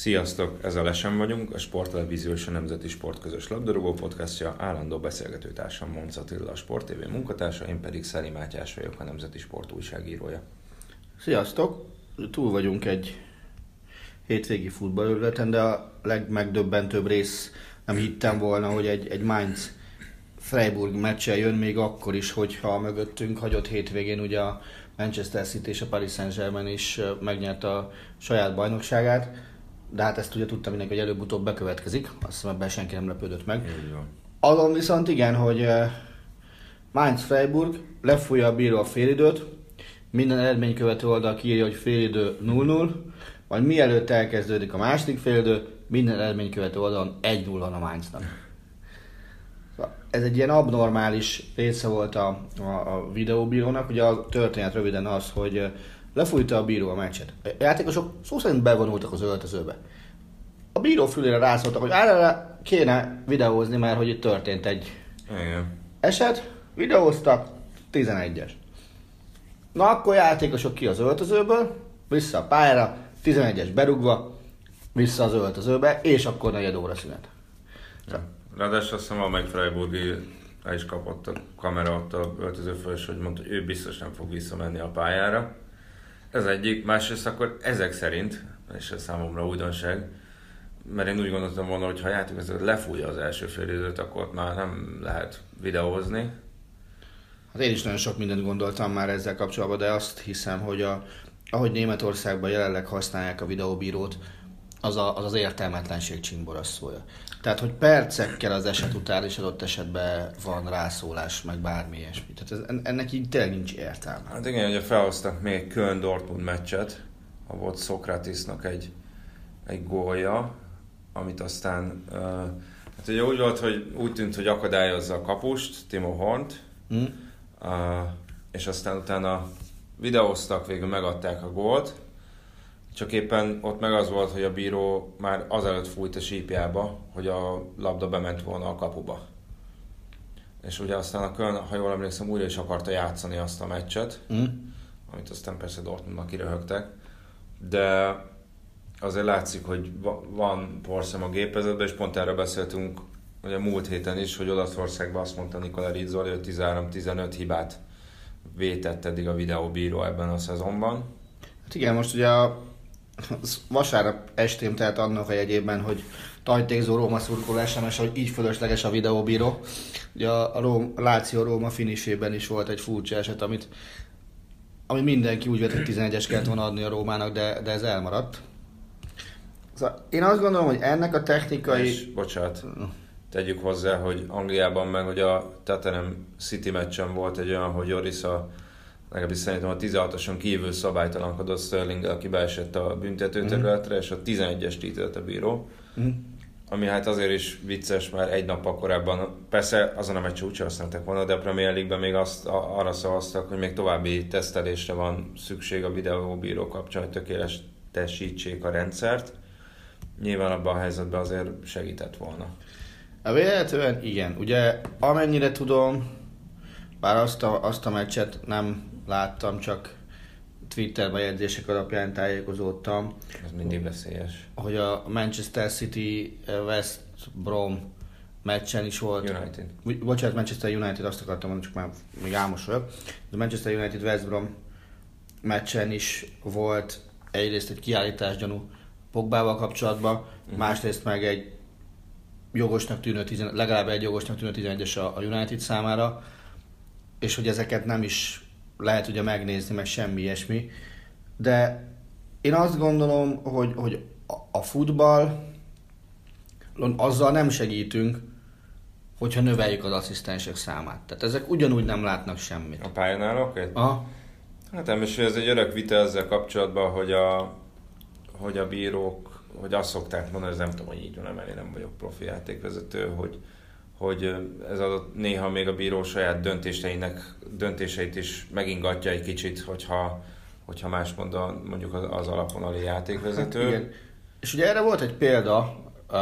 Sziasztok, ez a Lesen vagyunk, a Sporttelevízió és a Nemzeti Sport közös labdarúgó podcastja, állandó beszélgetőtársam Monc Attila, a Sport TV munkatársa, én pedig Szeli Mátyás vagyok, a Nemzeti Sport újságírója. Sziasztok! Túl vagyunk egy hétvégi futballőrületen, de a legmegdöbbentőbb rész nem hittem volna, hogy egy, egy Mainz Freiburg meccsel jön még akkor is, hogyha a mögöttünk hagyott hétvégén ugye a Manchester City és a Paris Saint-Germain is megnyerte a saját bajnokságát de hát ezt ugye tudtam mindenki, hogy előbb-utóbb bekövetkezik, azt hiszem ebben senki nem lepődött meg. Azon viszont igen, hogy Mainz Freiburg lefújja a bíró a félidőt, minden eredmény követő oldal kiírja, hogy félidő 0-0, majd mielőtt elkezdődik a második félidő, minden eredmény követő oldalon 1-0 van a Mainznak. Szóval ez egy ilyen abnormális része volt a, a, a videóbírónak. Ugye a történet röviden az, hogy Lefújta a bíró a meccset. A játékosok szó szerint bevonultak az öltözőbe. A bíró fülére rászóltak, hogy erre kéne videózni, mert hogy itt történt egy Igen. eset, videóztak, 11-es. Na akkor játékosok ki az öltözőből, vissza a pályára, 11-es berugva, vissza az öltözőbe, és akkor negyed óra szünet. Ja. Ráadásul azt hiszem valamelyik Freiburgi el is kapott a kamera ott a öltöző föl, hogy mondta, hogy ő biztos nem fog visszamenni a pályára. Ez egyik, másrészt akkor ezek szerint, és ez számomra újdonság, mert én úgy gondoltam volna, hogy ha a játék lefújja az első fél időt, akkor már nem lehet videózni. Hát én is nagyon sok mindent gondoltam már ezzel kapcsolatban, de azt hiszem, hogy a, ahogy Németországban jelenleg használják a videóbírót, az a, az, az értelmetlenség csimboraszója. Tehát, hogy percekkel az eset után is adott esetben van rászólás, meg bármi ilyesmi. Tehát ez, ennek így tényleg nincs értelme. Hát igen, ugye felhoztak még Köln Dortmund meccset, ha volt Szokratisnak egy, egy gólja, amit aztán, uh, hát ugye úgy volt, hogy úgy tűnt, hogy akadályozza a kapust, Timo Hornt, mm. uh, és aztán utána videóztak, végül megadták a gólt, csak éppen ott meg az volt, hogy a bíró már azelőtt fújt a sípjába, hogy a labda bement volna a kapuba. És ugye aztán a Köln, ha jól emlékszem, újra is akarta játszani azt a meccset, mm. amit aztán persze Dortmundnak kiröhögtek. De azért látszik, hogy van porszem a gépezetben, és pont erről beszéltünk ugye múlt héten is, hogy Olaszországban azt mondta Nikola Rizzoli, hogy 13-15 hibát vétett eddig a videóbíró ebben a szezonban. Hát igen, most ugye a vasárnap estém tehát annak a jegyében, hogy tajtékzó Róma szurkoló SMS, hogy így fölösleges a videóbíró. Ugye a, a Róm, Láció Róma finisében is volt egy furcsa eset, amit ami mindenki úgy vett, hogy 11-es kellett volna adni a Rómának, de, de ez elmaradt. Szóval én azt gondolom, hogy ennek a technikai... És, bocsánat, tegyük hozzá, hogy Angliában meg, hogy a Tottenham City meccsen volt egy olyan, hogy Orisa legalábbis szerintem a 16-oson kívül szabálytalankodott Sterling, aki beesett a büntetőterületre, mm. és a 11-est ítélt a bíró. Mm. Ami hát azért is vicces, mert egy nap korábban, persze azon a meccs úgyse használtak volna, de a Premier League-ben még azt, arra szavaztak, hogy még további tesztelésre van szükség a videóbíró kapcsán, hogy tökéletesítsék a rendszert. Nyilván abban a helyzetben azért segített volna. A véletlenül igen. Ugye amennyire tudom, bár azt a, azt a meccset nem láttam, csak Twitter bejegyzések alapján tájékozódtam. Ez mindig veszélyes. Hogy a Manchester City eh, West Brom meccsen is volt. United. Bocsánat, Manchester United, azt akartam mondani, csak már még álmos vagyok. De Manchester United West Brom meccsen is volt egyrészt egy kiállítás gyanú Pogbával kapcsolatban, uh-huh. másrészt meg egy jogosnak tűnő, legalább egy jogosnak tűnő 11-es a United számára és hogy ezeket nem is lehet ugye megnézni, meg semmi ilyesmi, de én azt gondolom, hogy, hogy a- futball azzal nem segítünk, hogyha növeljük az asszisztensek számát. Tehát ezek ugyanúgy nem látnak semmit. A pályánál oké? Okay? Aha. Hát nem, és ez egy örök vita ezzel kapcsolatban, hogy a, hogy a bírók, hogy azt szokták mondani, ez nem tudom, hogy így van, mert én nem vagyok profi játékvezető, hogy, hogy ez adott néha még a bíró saját döntéseinek, döntéseit is megingatja egy kicsit, hogyha, hogyha más mond a, mondjuk az, az alapvonali játékvezető. Hát igen. És ugye erre volt egy példa, uh,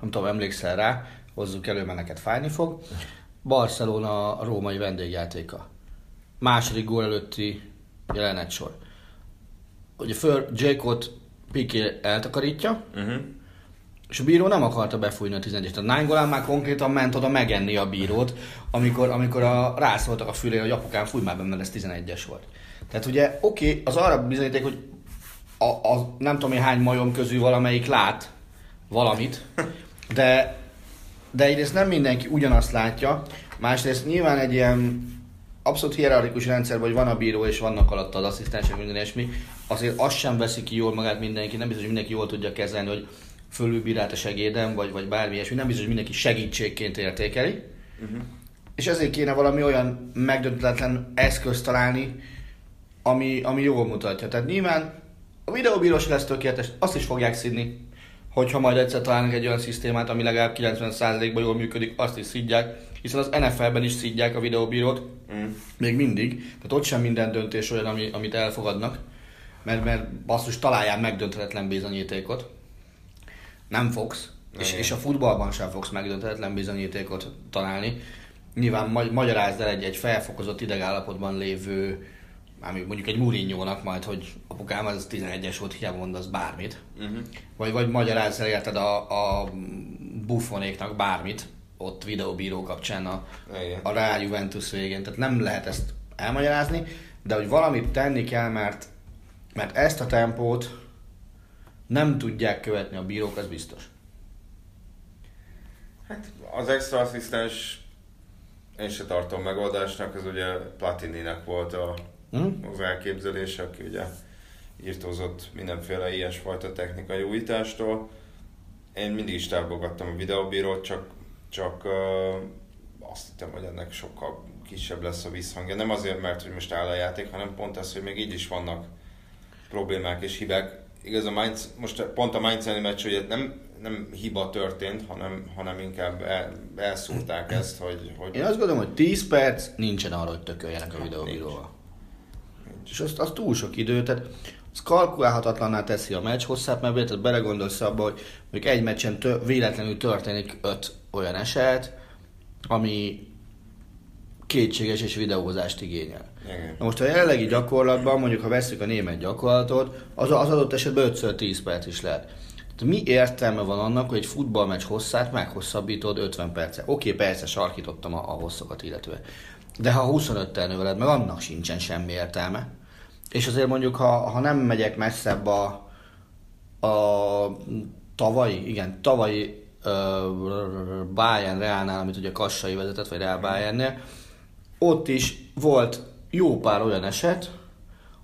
nem tudom, emlékszel rá, hozzuk elő, mert neked fájni fog. Barcelona római vendégjátéka. Második gól előtti jelenet sor. Ugye föl Jakeot Piqué eltakarítja, Uh-huh. És a bíró nem akarta befújni a 11-est. Tehát Nainggolan már konkrétan ment oda megenni a bírót, amikor, amikor a, rászóltak a fülére, hogy apukám fúj már be, mert ez 11-es volt. Tehát ugye, oké, okay, az arra bizonyíték, hogy a, a, nem tudom én hány majom közül valamelyik lát valamit, de, de egyrészt nem mindenki ugyanazt látja, másrészt nyilván egy ilyen abszolút hierarchikus rendszerben, hogy van a bíró és vannak alatta az asszisztensek, minden ilyesmi, azért azt sem veszi ki jól magát mindenki, nem biztos, hogy mindenki jól tudja kezelni, hogy fölülbírált a segédem, vagy, vagy bármi ilyesmi, nem biztos, hogy mindenki segítségként értékeli. Uh-huh. És ezért kéne valami olyan megdöntetlen eszközt találni, ami, ami jól mutatja. Tehát nyilván a videóbíró se lesz tökéletes, azt is fogják szidni, hogyha majd egyszer találnak egy olyan szisztémát, ami legalább 90%-ban jól működik, azt is szidják, hiszen az NFL-ben is szidják a videóbírót, Mm. még mindig, tehát ott sem minden döntés olyan, ami, amit elfogadnak, mert, mert basszus találjál megdönthetetlen bizonyítékot. Nem fogsz, és, és a futballban sem fogsz megdönthetetlen bizonyítékot találni. Nyilván ma- magyarázd el egy, egy felfokozott idegállapotban lévő, ami mondjuk egy Mourinho-nak majd, hogy apukám, az 11-es volt, hiába mondasz bármit. Uh-huh. Vagy, vagy magyarázz el érted a, a buffonéknak bármit, ott videóbíró kapcsán a, Igen. a Real Juventus végén. Tehát nem lehet ezt elmagyarázni, de hogy valamit tenni kell, mert, mert ezt a tempót nem tudják követni a bírók, az biztos. Hát az extra asszisztens én se tartom megoldásnak, ez ugye Platininek volt a, Hm? az elképzelése, aki ugye írtózott mindenféle ilyesfajta technikai újítástól. Én mindig is támogattam a videóbírót, csak, csak uh, azt hittem, hogy ennek sokkal kisebb lesz a visszhangja. Nem azért, mert hogy most áll a játék, hanem pont az, hogy még így is vannak problémák és hibák. Igaz, a Mainz, most pont a Mainz elleni meccs, hogy nem, nem hiba történt, hanem, hanem inkább el, elszúrták ezt, hogy, hogy Én azt gondolom, hogy 10 perc nincsen arra, hogy tököljenek a videóbíróval. És azt, az túl sok idő, tehát az kalkulálhatatlanná teszi a meccs hosszát, mert tehát belegondolsz abba, hogy mondjuk egy meccsen tö- véletlenül történik öt olyan eset, ami kétséges és videózást igényel. Igen. Na most a jelenlegi gyakorlatban, mondjuk ha veszük a német gyakorlatot, az, az adott esetben 5 10 perc is lehet. Tehát mi értelme van annak, hogy egy futballmeccs hosszát meghosszabbítod 50 perce? Oké, persze sarkítottam a, a hosszokat illetően. De ha 25-tel növeled, meg annak sincsen semmi értelme. És azért mondjuk, ha, ha nem megyek messzebb a, a tavalyi, igen, tavalyi uh, Bayern Reálnál, amit ugye Kassai vezetett, vagy Real Bayernnél, ott is volt jó pár olyan eset,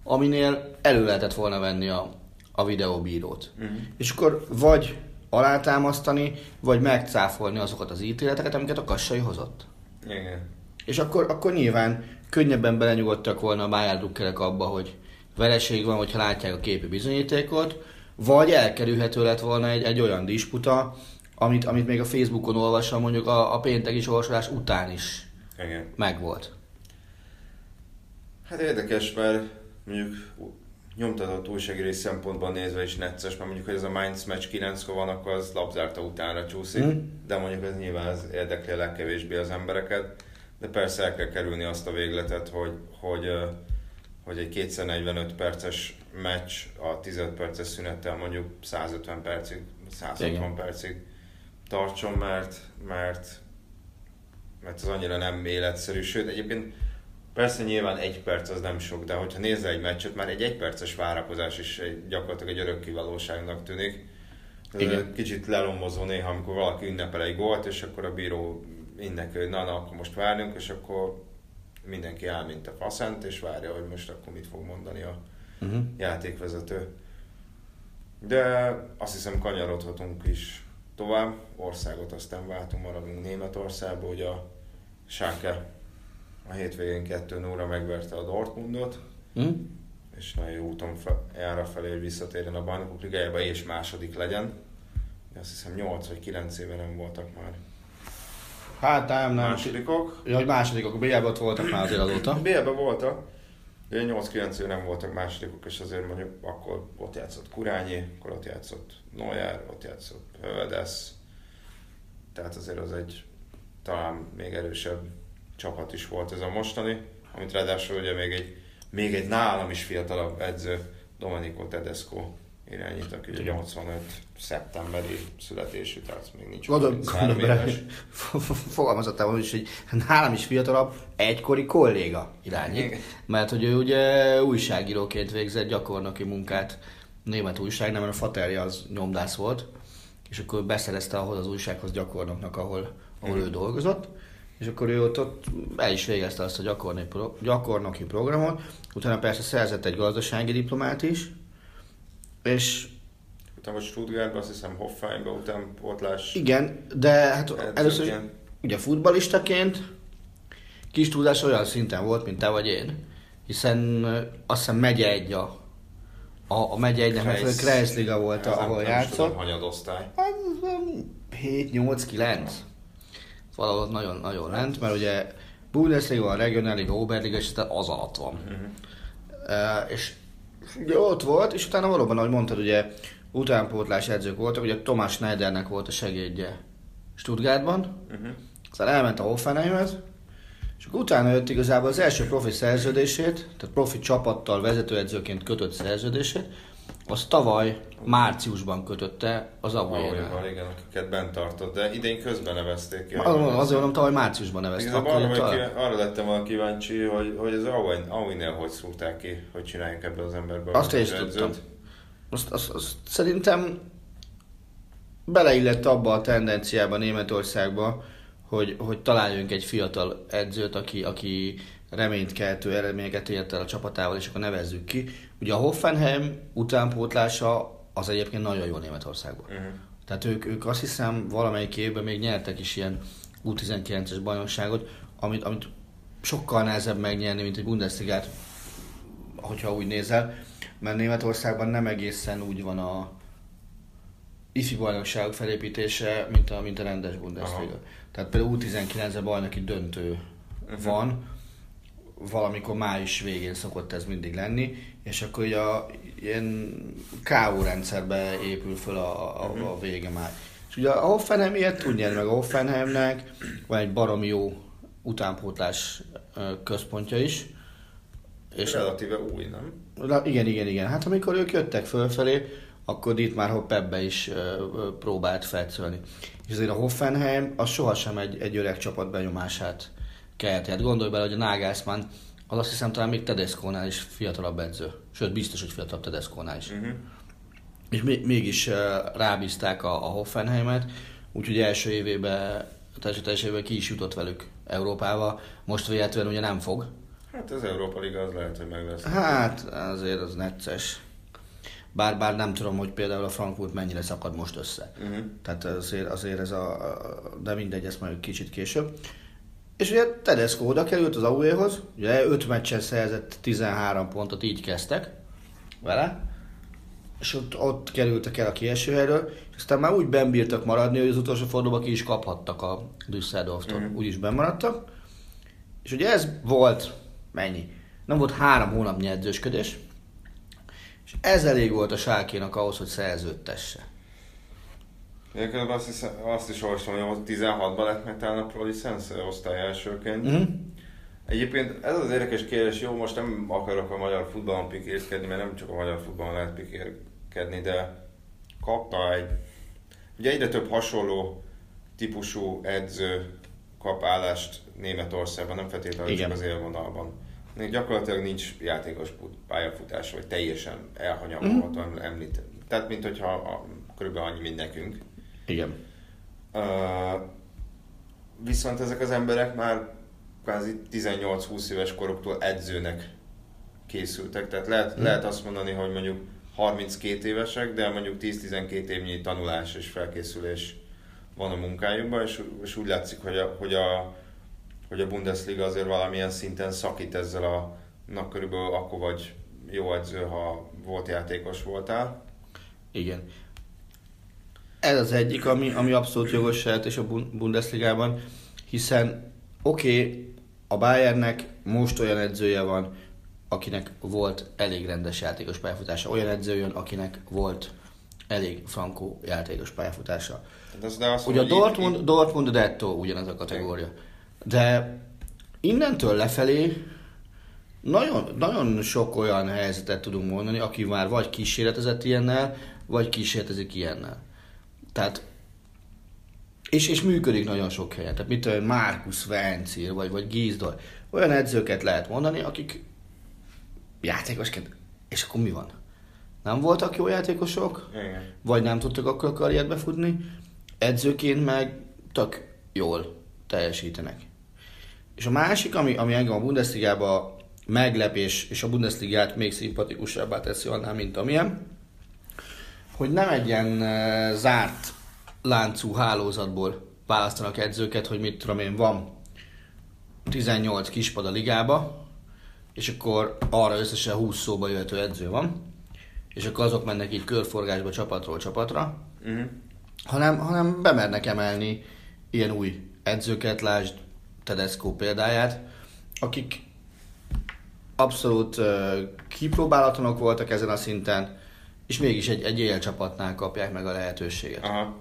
aminél elő lehetett volna venni a, a videóbírót. Uh-huh. És akkor vagy alátámasztani, vagy megcáfolni azokat az ítéleteket, amiket a Kassai hozott. Igen. És akkor, akkor nyilván könnyebben belenyugodtak volna a Bayern drukkerek abba, hogy vereség van, hogyha látják a képi bizonyítékot, vagy elkerülhető lett volna egy, egy olyan disputa, amit, amit még a Facebookon olvasom, mondjuk a, a pénteki sorsolás után is Igen. megvolt. Hát érdekes, mert mondjuk nyomtatott újságírás szempontból nézve is necces, mert mondjuk, hogy ez a Mainz meccs 9 van, akkor az labzárta utánra csúszik, Mm. de mondjuk ez nyilván ez érdekli a legkevésbé az embereket, de persze el kell kerülni azt a végletet, hogy, hogy, hogy egy 245 perces meccs a 15 perces szünettel mondjuk 150 percig, 160 Igen. percig tartson, mert, mert, mert az annyira nem életszerű, sőt egyébként Persze nyilván egy perc az nem sok, de hogyha nézel egy meccset, már egy egyperces várakozás is egy, gyakorlatilag egy örökké valóságnak tűnik. Igen. Kicsit lelombozó néha, amikor valaki ünnepel egy gólt, és akkor a bíró innekül, hogy na, na, akkor most várjunk, és akkor mindenki áll, mint a faszent, és várja, hogy most akkor mit fog mondani a uh-huh. játékvezető. De azt hiszem kanyarodhatunk is tovább, országot aztán váltunk, maradunk Németországba, hogy a Schalke a hétvégén 2 0 megverte a Dortmundot, mm. és nagyon jó úton jár a felé, hogy visszatérjen a bajnokok ligájába, és második legyen. De azt hiszem 8 vagy 9 éve nem voltak már. Hát nem, nem. Másodikok. Ja, hogy másodikok, B-ben ott voltak már azért azóta. B-ben voltak. De 8-9 éve nem voltak másodikok, és azért mondjuk akkor ott játszott Kurányi, akkor ott játszott Neuer, ott játszott Hövedesz. Tehát azért az egy talán még erősebb csapat is volt ez a mostani, amit ráadásul ugye még egy, még egy nálam is fiatalabb edző, Domenico Tedesco irányít, aki ugye 85 szeptemberi születésű, tehát még nincs Gondol, éves. Fogalmazottál is, hogy nálam is fiatalabb, egykori kolléga irányít. Mert hogy ő ugye újságíróként végzett gyakornoki munkát német újság, nem, a faterja az nyomdász volt, és akkor beszerezte ahhoz az újsághoz gyakornoknak, ahol, ahol ő dolgozott és akkor ő ott, ott el is végezte azt a gyakornoki, pro, gyakornoki programot, utána persze szerzett egy gazdasági diplomát is, és utána vagy Stuttgartban, azt hiszem Hoffenheimben utánpótlás. Igen, de hát először is, ugye futbalistaként kis tudás olyan szinten volt, mint te vagy én, hiszen azt hiszem megye egy a, a, a megye egynek mert Kreisliga volt, ahol játszott. Hanyadosztály. 7, 8, 9 valahol nagyon, nagyon lent, mert ugye Bundesliga van, Regionalliga, Oberliga, és az alatt van. Uh-huh. Uh, és ugye ott volt, és utána valóban, ahogy mondtad, ugye utánpótlás edzők voltak, ugye Tomás Schneidernek volt a segédje Stuttgartban, uh-huh. aztán elment a Hoffenheimhez, és akkor utána jött igazából az első profi szerződését, tehát profi csapattal vezetőedzőként kötött szerződését, az tavaly márciusban kötötte az Aguilera. igen, akiket bent tartott, de idén közben nevezték ki. Az, azért mondom, tavaly márciusban nevezték. Akkor arra, talán... arra lettem volna kíváncsi, hogy, hogy az Aguinél hogy szúrták ki, hogy csináljunk ebből az emberből. Azt is tudtam. Azt, azt, azt, szerintem beleillett abba a tendenciába Németországba, hogy, hogy találjunk egy fiatal edzőt, aki, aki reményt keltő eredményeket ért el a csapatával, és akkor nevezzük ki. Ugye a Hoffenheim utánpótlása az egyébként nagyon jó Németországban. Uh-huh. Tehát ők, ők azt hiszem valamelyik évben még nyertek is ilyen U19-es bajnokságot, amit, amit sokkal nehezebb megnyerni, mint egy Bundesligát, hogyha úgy nézel, mert Németországban nem egészen úgy van a ifi bajnokságok felépítése, mint a, mint a rendes Bundesliga. Aha. Tehát például U19-e bajnoki döntő uh-huh. van, valamikor május végén szokott ez mindig lenni, és akkor ugye a ilyen K.O. rendszerbe épül föl a, a, a vége már. És ugye a Hoffenheim ilyet tud nyerni, meg a Hoffenheimnek van egy baromi jó utánpótlás központja is. És Relatíve új, nem? Igen, igen, igen. Hát amikor ők jöttek fölfelé, akkor itt már Hoppebbe is próbált felszölni. És azért a Hoffenheim az sohasem egy, egy öreg csapat benyomását kelt. Hát gondolj bele, hogy a Nagelsmann az azt hiszem talán még Tedesco-nál is fiatalabb edző. Sőt, biztos, hogy fiatalabb Tedesco-nál is. Uh-huh. És mégis uh, rábízták a, a Hoffenheimet, úgyhogy első évében, az első évében ki is jutott velük Európába. Most véletlenül ugye nem fog. Hát az Európa Liga az lehet, hogy meg lesz. Hát azért az necces. Bár, bár nem tudom, hogy például a Frankfurt mennyire szakad most össze. Uh-huh. Tehát azért, azért ez a, de mindegy, ezt majd kicsit később. És ugye Tedesco oda került az Auéhoz, ugye 5 meccsen szerzett 13 pontot, így kezdtek vele, és ott, ott kerültek el a kieső helyről, és aztán már úgy bembírtak maradni, hogy az utolsó fordulóban ki is kaphattak a Düsseldorftól, mm. úgy is bemaradtak. És ugye ez volt, mennyi? Nem volt három hónap edzősködés, és ez elég volt a sárkénak ahhoz, hogy szerződtesse. Egyébként azt, hiszem, azt is olvastam, hogy 16-ban lett meg talán a Pro License osztály elsőként. Mm. Egyébként ez az érdekes kérdés, jó, most nem akarok a magyar futballon pikérkedni, mert nem csak a magyar futballon lehet pikérkedni, de kapta egy, ugye egyre több hasonló típusú edző kap állást Németországban, nem feltétlenül csak az élvonalban. Még gyakorlatilag nincs játékos pályafutás, vagy teljesen elhanyagolható mm. említ. Tehát, mint hogyha a, körülbelül annyi, mint nekünk. Igen. Uh, viszont ezek az emberek már kvázi 18-20 éves koruktól edzőnek készültek. Tehát lehet, Mhm. lehet azt mondani, hogy mondjuk 32 évesek, de mondjuk 10-12 évnyi tanulás és felkészülés van a munkájukban, és, és úgy látszik, hogy a, hogy, a, hogy a Bundesliga azért valamilyen szinten szakít ezzel a, na körülbelül akkor vagy jó edző, ha volt játékos voltál. Igen. Ez az egyik, ami, ami abszolút jogos lehet és a Bun- Bundesligában, hiszen oké, okay, a Bayernnek most olyan edzője van, akinek volt elég rendes játékos pályafutása, olyan edző jön, akinek volt elég frankó játékos pályafutása. Tehát az, de azt Ugye a hogy így- Dortmund, Dortmund Detto ugyanaz a kategória. De innentől lefelé nagyon, nagyon sok olyan helyzetet tudunk mondani, aki már vagy kísérletezett ilyennel, vagy kísérletezik ilyennel. Tehát és, és működik nagyon sok helyen. Tehát mit tudom, Markus Vencir, vagy, vagy Gizdor. Olyan edzőket lehet mondani, akik játékosként, és akkor mi van? Nem voltak jó játékosok, Igen. vagy nem tudtak akkor a karriert befutni, edzőként meg tök jól teljesítenek. És a másik, ami, ami engem a Bundesligába meglep, és, és a Bundesligát még szimpatikusabbá teszi annál, mint amilyen, hogy nem egy ilyen zárt láncú hálózatból választanak edzőket, hogy mit tudom én, van 18 kispad a ligába, és akkor arra összesen 20 szóba jöhető edző van, és akkor azok mennek így körforgásba csapatról csapatra, Uh-huh. hanem, hanem bemernek emelni ilyen új edzőket, lásd Tedesco példáját, akik abszolút uh, kipróbálatlanok voltak ezen a szinten, és mégis egy, egy éjjel csapatnál kapják meg a lehetőséget. Aha.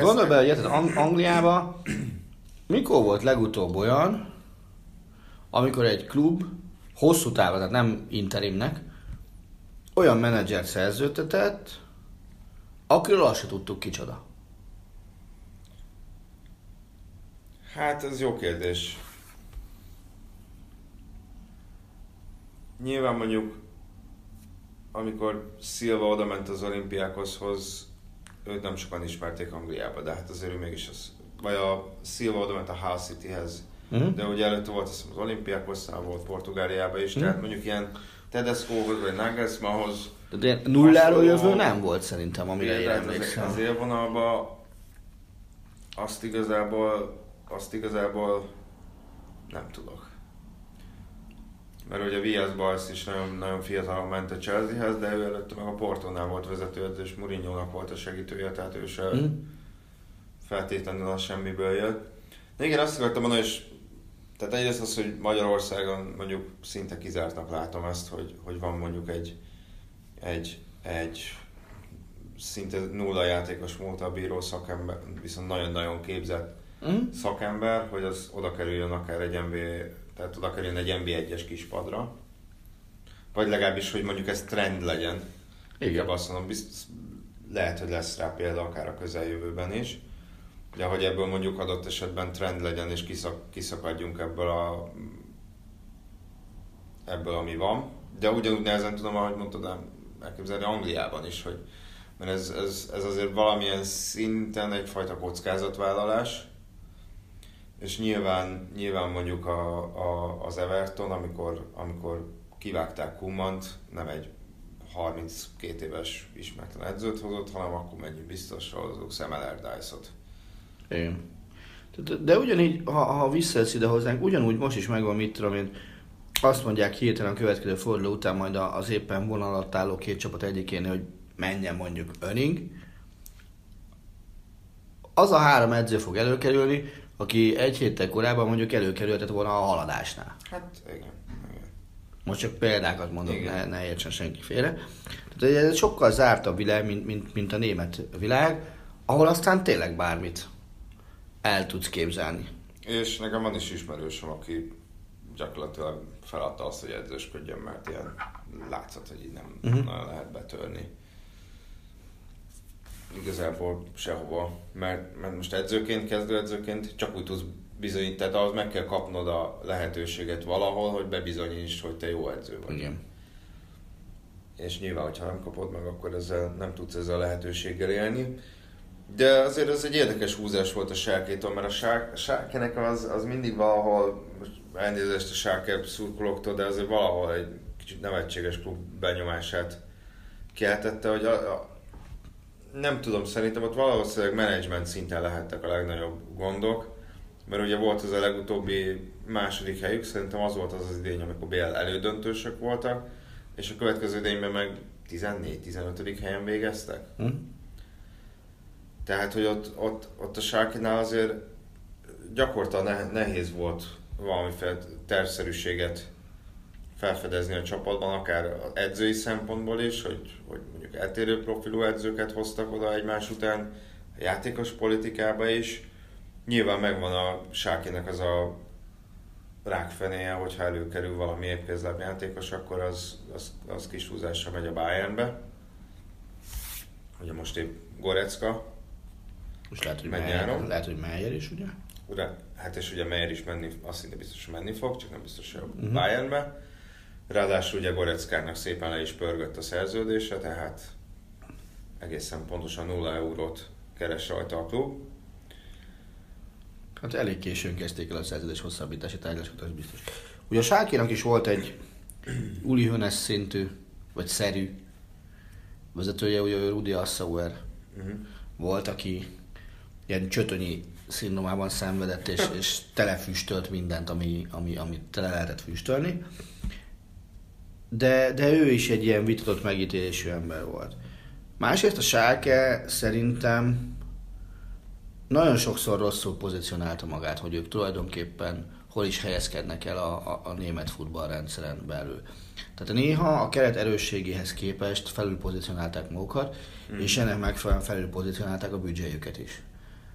Gondolj bele, hogy érted, Ang- Angliában mikor volt legutóbb olyan, amikor egy klub hosszú távon, tehát nem interimnek, olyan menedzsert szerződtetett, akiről azt se tudtuk kicsoda. Hát ez jó kérdés. Nyilván mondjuk, amikor Silva oda ment az olimpiákhoz, őt nem sokan ismerték Angliába, de hát azért ő mégis az, vagy a Silva oda ment a Hull Cityhez, Mhm. de ugye előtte volt hiszem, az olimpiákhoz, volt Portugáliában is, tehát mondjuk ilyen Tedescohoz vagy Nagelsmannhoz De nulláról jövő nem volt szerintem, amire én emlékszem. az élvonalban azt igazából, azt igazából nem tudok. Mert ugye Vias Balsz is nagyon, nagyon fiatalon ment a Chelseahez, de ő előtte meg a Portónál volt vezetőedző, és Mourinho-nak volt a segítője, tehát ő se Hm? feltétlenül a semmiből jött. De igen, azt akartam mondani, és tehát egyrészt az, hogy Magyarországon mondjuk szinte kizártnak látom ezt, hogy, hogy van mondjuk egy, egy, egy szinte nulla játékos múltal bíró szakember, viszont nagyon-nagyon képzett Hm? szakember, hogy az oda kerüljön akár egy MB, tehát oda kerüljön egy MB1-es kispadra. Vagy legalábbis, hogy mondjuk ez trend legyen. Igen. Inkább azt mondom, biztos, lehet, hogy lesz rá példa akár a közeljövőben is. De hogy ebből mondjuk adott esetben trend legyen, és kiszak, kiszakadjunk ebből a ebből, ami van. De ugyanúgy nehezen tudom, ahogy mondtad, elképzelni Angliában is, hogy mert ez, ez, ez azért valamilyen szinten egyfajta kockázatvállalás, és nyilván, nyilván mondjuk a, a, az Everton, amikor, amikor kivágták Kumant, nem egy 32 éves ismeretlen edzőt hozott, hanem akkor menjünk biztosra hozunk Sam Allardyce-ot. Igen. De, de ugyanígy, ha, ha visszajössz ide hozzánk, ugyanúgy most is megvan, mit tudom én, azt mondják hirtelen a következő forduló után majd az éppen vonal alatt álló két csapat egyikénél, hogy menjen mondjuk Öning. Az a három edző fog előkerülni, aki egy héttel korábban mondjuk előkerülhetett volna a haladásnál. Hát igen. igen. Most csak példákat mondok, Igen. ne, ne értsen senki félre. Tehát ez egy sokkal zártabb világ, mint, mint, mint a német világ, ahol aztán tényleg bármit el tudsz képzelni. És nekem van is ismerősöm, aki gyakorlatilag feladta azt, hogy edzősködjön, mert ilyen látszott, hogy így nem uh-huh. nagyon lehet betörni. Igazából sehova, mert, mert most edzőként, kezdőedzőként csak úgy tudsz bizonyítani, tehát ahhoz meg kell kapnod a lehetőséget valahol, hogy bebizonyítsd, hogy te jó edző vagy. Igen. És nyilván, hogyha nem kapod meg, akkor ezzel nem tudsz ezzel a lehetőséggel élni. De azért ez egy érdekes húzás volt a sárkétól, mert a sár, sárkenek az, az mindig valahol, most elnézést a sárker szurkolóktól, de azért valahol egy kicsit nevetséges klub benyomását keltette, hogy a, a, nem tudom, szerintem ott valószínűleg menedzsment szinten lehettek a legnagyobb gondok, mert ugye volt az a legutóbbi második helyük, szerintem az volt az az idény, amikor BL elődöntősök voltak, és a következő idényben meg 14-15. helyen végeztek. Hm? Tehát, hogy ott, ott, ott a Sárkinál azért gyakorta nehéz volt valamiféle tervszerűséget felfedezni a csapatban, akár edzői szempontból is, hogy, hogy mondjuk eltérő profilú edzőket hoztak oda egymás után, a játékos politikába is. Nyilván megvan a Sákinek az a rákfenéje, hogyha előkerül valami épkézláb játékos, akkor az, az, az kis húzásra megy a Bayernbe. Ugye most épp Gorecka, most lehet, hogy Meyer, lehet, hogy Meyer is, ugye? Ugye, hát és ugye Meyer is menni, azt szinte biztos, hogy menni fog, csak nem biztos, hogy a uh-huh. Bayernbe. Ráadásul ugye Goreckának szépen le is pörgött a szerződése, tehát egészen pontosan 0 eurót keres rajta a klub. Hát elég későn kezdték el a szerződés hosszabbítási tárgyalásokat, az biztos. Ugye a Sákinak is volt egy Uli Hönes szintű, vagy szerű vezetője, ugye Rudi Assauer uh-huh. volt, aki ilyen csötönyi szindrómában szenvedett, és, és telefüstölt mindent, ami, ami, amit tele lehetett füstölni. De, de ő is egy ilyen vitatott megítélésű ember volt. Másrészt a Sáke szerintem nagyon sokszor rosszul pozícionálta magát, hogy ők tulajdonképpen hol is helyezkednek el a, a, a német futballrendszeren belül. Tehát néha a keret erősségéhez képest felülpozícionálták magukat, mm. és ennek megfelelően felülpozícionálták a büdzséjüket is.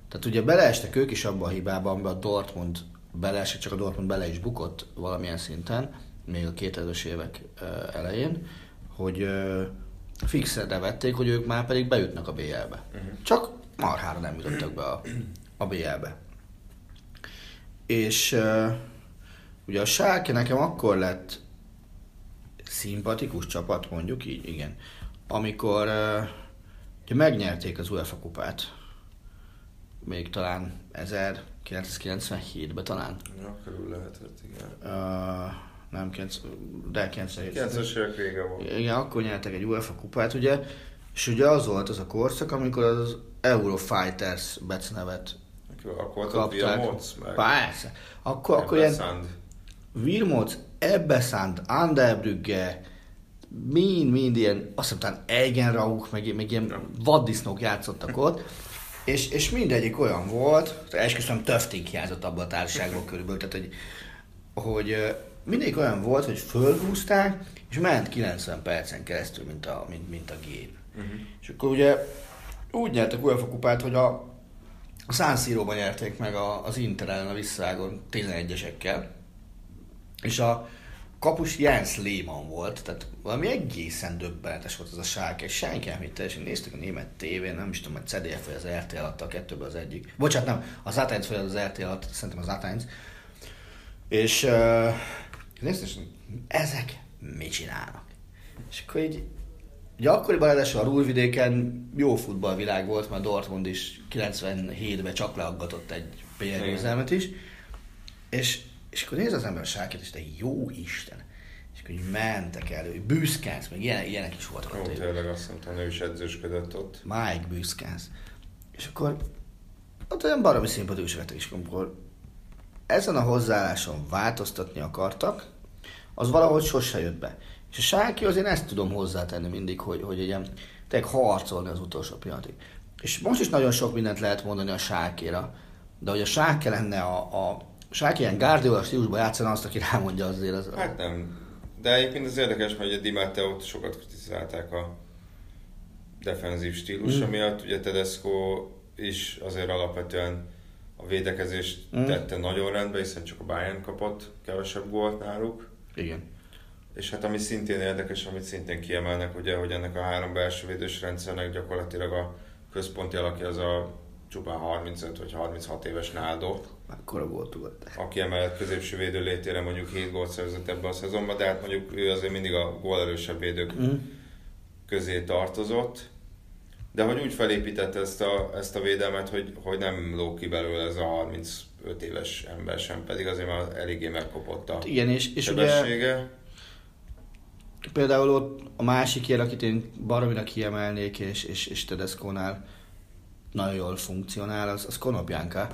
Tehát ugye beleestek ők is abba a hibába, amiben a Dortmund beleesett, csak a Dortmund bele is bukott valamilyen szinten, még a 2000-es évek elején, hogy fixre vették, hogy ők már pedig bejutnak a BL-be. Uh-huh. Csak marhára nem jutottak be a, a BL-be. És uh, ugye a Schalke nekem akkor lett szimpatikus csapat, mondjuk így, igen, amikor uh, ugye megnyerték az UEFA kupát még talán 1997-ben talán. Ja, körül lehetett, igen. Uh, nem, 9, de 97. 90-es évek vége volt. Igen, akkor nyertek egy UEFA kupát, ugye, és ugye az volt az a korszak, amikor az Eurofighters becenevet akkor kapták. Wilmots, meg... Persze. Akkor, akkor ilyen Wilmots, Ebbesand, Anderbrügge, mind, mind ilyen, azt hiszem talán Eigenrauch, meg, meg ilyen vaddisznók játszottak ott, és, és mindegyik olyan volt, esküszöm Töfting hiányzott abban a társaságból körülbelül, tehát hogy, hogy mindegyik olyan volt, hogy fölhúzták, és ment 90 percen keresztül, mint a, mint, mint a gép. Uh-huh. És akkor ugye úgy nyertek UEFA kupát, hogy a, a San Siro-ban nyerték meg a, az Inter ellen a visszavágon 11-esekkel, és a, kapus Jens Lehmann volt, tehát valami egészen döbbenetes volt az a sárk, és senki nem hitte, és néztük a német tévén, nem is tudom, hogy CDF vagy az RTL adta a kettőből az egyik. Bocsánat, nem, az Atányt vagy az RTL adta, szerintem az Atányt. És uh, néztük, és ezek mit csinálnak? És akkor így, ugye akkoriban ráadásul a Rúlvidéken jó futballvilág volt, mert Dortmund is 97-ben csak leaggatott egy PL is, és és akkor néz az ember a sákét, és te jó Isten. És akkor így mentek elő, Büszkánsz, meg ilyen, ilyenek is voltak ott. Tényleg azt mondtam, ő is edzősködött ott. Mike Büszkánsz. És akkor ott olyan baromi szimpatikus vettek, és amikor ezen a hozzáálláson változtatni akartak, az valahogy sose jött be. És a Sáki azért ezt tudom hozzátenni mindig, hogy, hogy egy ilyen, tényleg harcolni az utolsó pillanatig. És most is nagyon sok mindent lehet mondani a Sákira, de hogy a Sáke lenne a, a Sáki ilyen Guardiola stílusban játszana azt, aki rámondja azért. Az... Hát nem. De egyébként az érdekes, hogy a Di Matteo-t sokat kritizálták a defenzív stílusa mm. miatt. Ugye Tedesco is azért alapvetően a védekezést mm. tette nagyon rendbe, hiszen csak a Bayern kapott kevesebb gólt náluk. Igen. És hát ami szintén érdekes, amit szintén kiemelnek, ugye, hogy ennek a három belső védős rendszernek gyakorlatilag a központi alakja az a csupán 35 vagy 36 éves Náldo. Akkora volt volt. Aki emellett középső védő létére mondjuk 7 gólt szerzett ebbe a szezonban, de hát mondjuk ő azért mindig a gólerősebb védők mm. közé tartozott. De hogy úgy felépítette ezt a, ezt a védelmet, hogy, hogy nem ló ki belőle ez a 35 éves ember sem, pedig azért már eléggé megkopott a Igen, és, és ugye például ott a másik ér, akit én barominak kiemelnék, és, és, és Tedesco-nál nagyon jól funkcionál, az, az Konopjánka,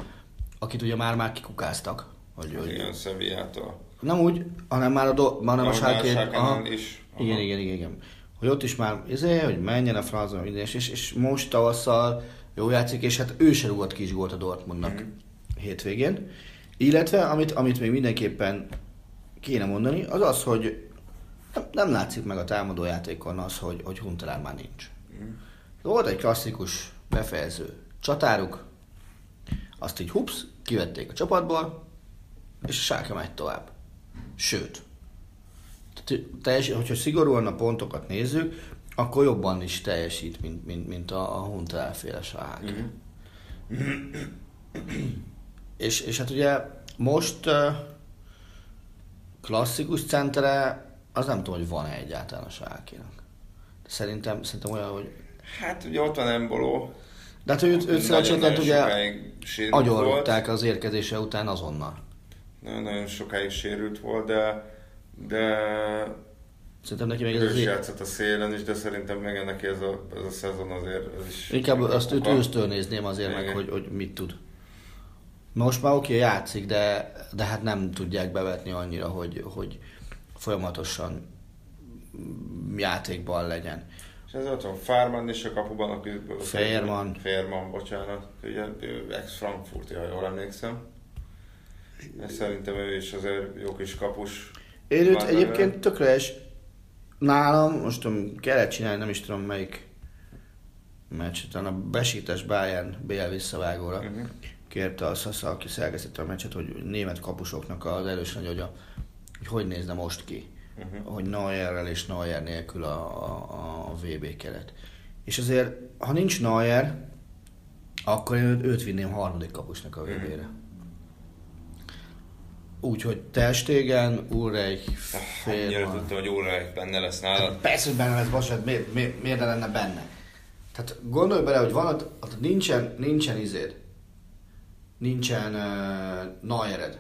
akit ugye már-már kikukáztak. Hogy, hogy Igen, Sevillától. nem úgy, hanem már a, do, hanem a Ahogy már sárkét. Schalke-nál is. Aha. Igen, igen, igen, igen. Hogy ott is már, izé, hogy menjen a francba, minden, és, és, most tavasszal jó játszik, és hát ő se rúgott ki is gólt a Dortmundnak Mhm. hétvégén. Illetve, amit, amit még mindenképpen kéne mondani, az az, hogy nem, nem látszik meg a támadó játékon az, hogy, hogy Hunterán már nincs. Mhm. Volt egy klasszikus befejező csatáruk, azt így hups, kivették a csapatból, és a Schalke megy tovább. Sőt, tehát, teljes, hogyha szigorúan a pontokat nézzük, akkor jobban is teljesít, mint, mint, mint a, a Hunter féle Schalke. és, és hát ugye most klasszikus centere, az nem tudom, hogy van-e egyáltalán a. De Szerintem, szerintem olyan, hogy... Hát ugye ott van Emboló. De hát őt, őt szerencsétlen ugye agyonrúgták az érkezése után azonnal. Nagyon-nagyon sokáig sérült volt, de, de Szerintem neki még ez az játszott a szélen is, de szerintem meg neki ez a, ez a szezon azért ez is... Inkább azt őt ősztől nézném azért meg, Igen. hogy, hogy mit tud. Most már oké, játszik, de, de hát nem tudják bevetni annyira, hogy, hogy folyamatosan játékban legyen. És ez ott van Fárman is a kapuban, aki... Fährmann. Férman, bocsánat. Ugye ő ex-Frankfurti, ha jól emlékszem. És szerintem ő is azért jó kis kapus. Én őt egyébként tökre is nálam, most tudom, kellett csinálni, nem is tudom melyik meccs, talán a Besiktas Bayern BL visszavágóra Mhm. uh-huh. kérte a Sasa, aki szerkesztette a meccset, hogy német kapusoknak az erős nagy agya, hogy hogy nézne most ki. Uh-huh. hogy Neuerrel és Neuer nélkül a, a, a VB keret. És azért, ha nincs Neuer, akkor én őt, őt vinném harmadik kapusnak a VB-re. Úgyhogy Ter Stegen, Ulreich, Annyira Férman. tudtam, hogy Ulreich benne lesz nálad. Persze, hogy benne lesz, bocsánat, miért, miért, miért ne lenne benne? Tehát gondolj bele, hogy van ott, ott nincsen, nincsen izéd, nincsen uh, Neuered.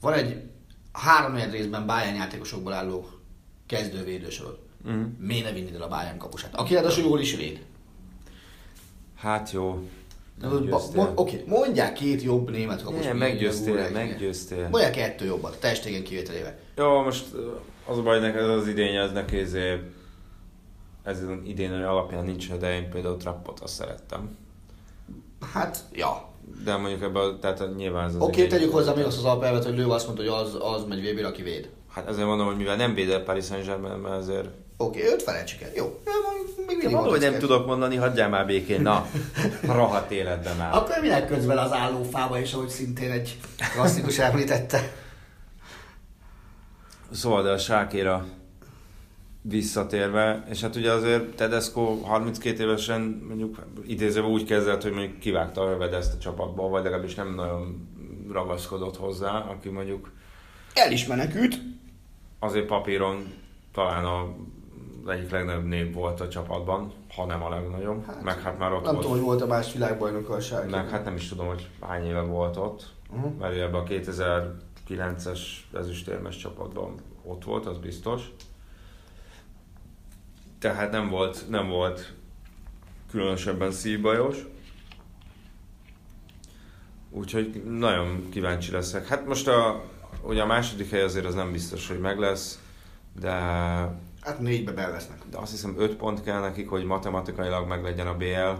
Van egy három részben Bayern játékosokból álló kezdővédősorod. Mhm. Miért ne vinnéd el a Bayern kapusát? Aki ráadásul jól is véd. Hát jó. Oké, mondják két jobb német kapus. Mint meggyőztél, meggyőztél. Mondják kettő jobbat, testégen kivételével. Jó, most uh, az a baj, neked az idény, ez neki ezért ez az idén alapján nincs, de én például Trappot azt szerettem. Hát, ja. De mondjuk ebben, a- tehát nyilván ez az Oké, idény- tegyük hozzá még azt az alapelvet, hogy Lő azt mondta, hogy az, az megy vb aki véd. Hát ezért mondom, hogy mivel nem védel Paris Saint-Germain, mert azért... Oké, őt felejtsük el. Jó. Még mindig Mondom, hogy nem tudok mondani, hagyjál már békén, na, rahat életben már. Akkor minek közben az állófába is, ahogy szintén egy klasszikus említette. Szóval, de a sákéra visszatérve, és hát ugye azért Tedesco 32 évesen mondjuk idézőben úgy kezdett, hogy mondjuk kivágta a ezt a csapatból, vagy legalábbis nem nagyon ragaszkodott hozzá, aki mondjuk El is menekült. azért papíron talán a egyik legnagyobb név volt a csapatban, ha nem a legnagyobb, hát, meg hát már ott Nem volt. tudom, hogy volt a más világbajnok a. Meg hát nem is tudom, hogy hány éve volt ott, uh-huh. mert ő ebben a 2009-es ezüstérmes csapatban ott volt, az biztos. Tehát nem volt, nem volt különösebben szívbajos. Úgyhogy nagyon kíváncsi leszek. Hát most a, ugye a második hely azért az nem biztos, hogy meg lesz, de Hát négybe be lesznek. de azt hiszem 5 pont kell nekik, hogy matematikailag meg legyen a BL.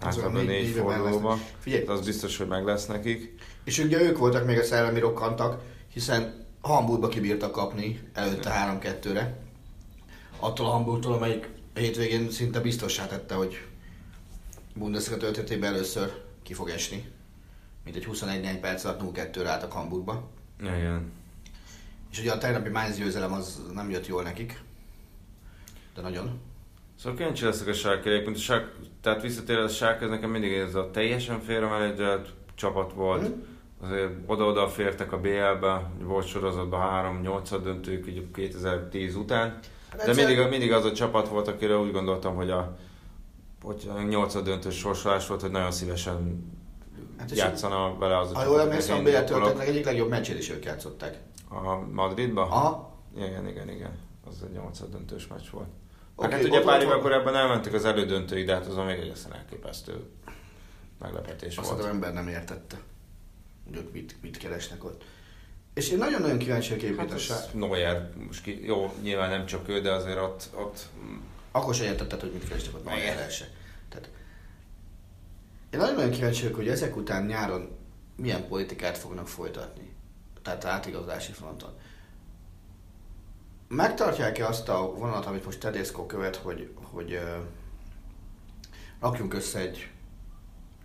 Általában négy- négy fordulóban. Figyelj. Hát az biztos, hogy meg lesz nekik. És ugye ők voltak még a szellemi rokkantak, hiszen Hamburgba kibírtak kapni előtte 3-2-re. Attól a Hamburgtól, amelyik a hétvégén szinte biztossá tette, hogy Bundesliga történetében először ki fog esni. Mint egy 21 perc alatt 0-2-re álltak Hamburgba. Igen. És ugye a tegnapi Mainz győzelem az nem jött jól nekik. De nagyon. Szóval kíváncsi leszek a sárkére. Egyébként a sárk, tehát visszatérve a sárk, ez nekem mindig ez a teljesen félremenedzselt csapat volt. Mhm. Azért oda-oda fértek a BL-be, volt sorozatban 3-8 döntők így 2010 után. De egyszer- mindig, mindig az a csapat volt, akire úgy gondoltam, hogy a hogy nyolcad döntős sorsolás volt, hogy nagyon szívesen Hát játszana vele az a Ha jól emlékszem, a BL történetnek egyik legjobb meccsét is ők játszották. A Madridba? Aha. Igen, igen, igen. Az egy nyolcad döntős meccs volt. Okay, hát ugye pár évvel korábban elmentek az elődöntőig, de hát azon még egészen elképesztő meglepetés Azt volt. az ember nem értette, hogy ők mit, mit keresnek ott. És én nagyon-nagyon kíváncsi vagyok Hát ez Neuer, most ki, jó, nyilván nem csak ő, de azért ott, ott Akkor se értetted, hogy mit kerestek ott. Neuerrel se. Tehát, én nagyon-nagyon kíváncsi vagyok, hogy ezek után nyáron milyen politikát fognak folytatni. Tehát átigazolási fronton. Megtartják-e azt a vonalat, amit most Tedesco követ, hogy, hogy uh, rakjunk össze egy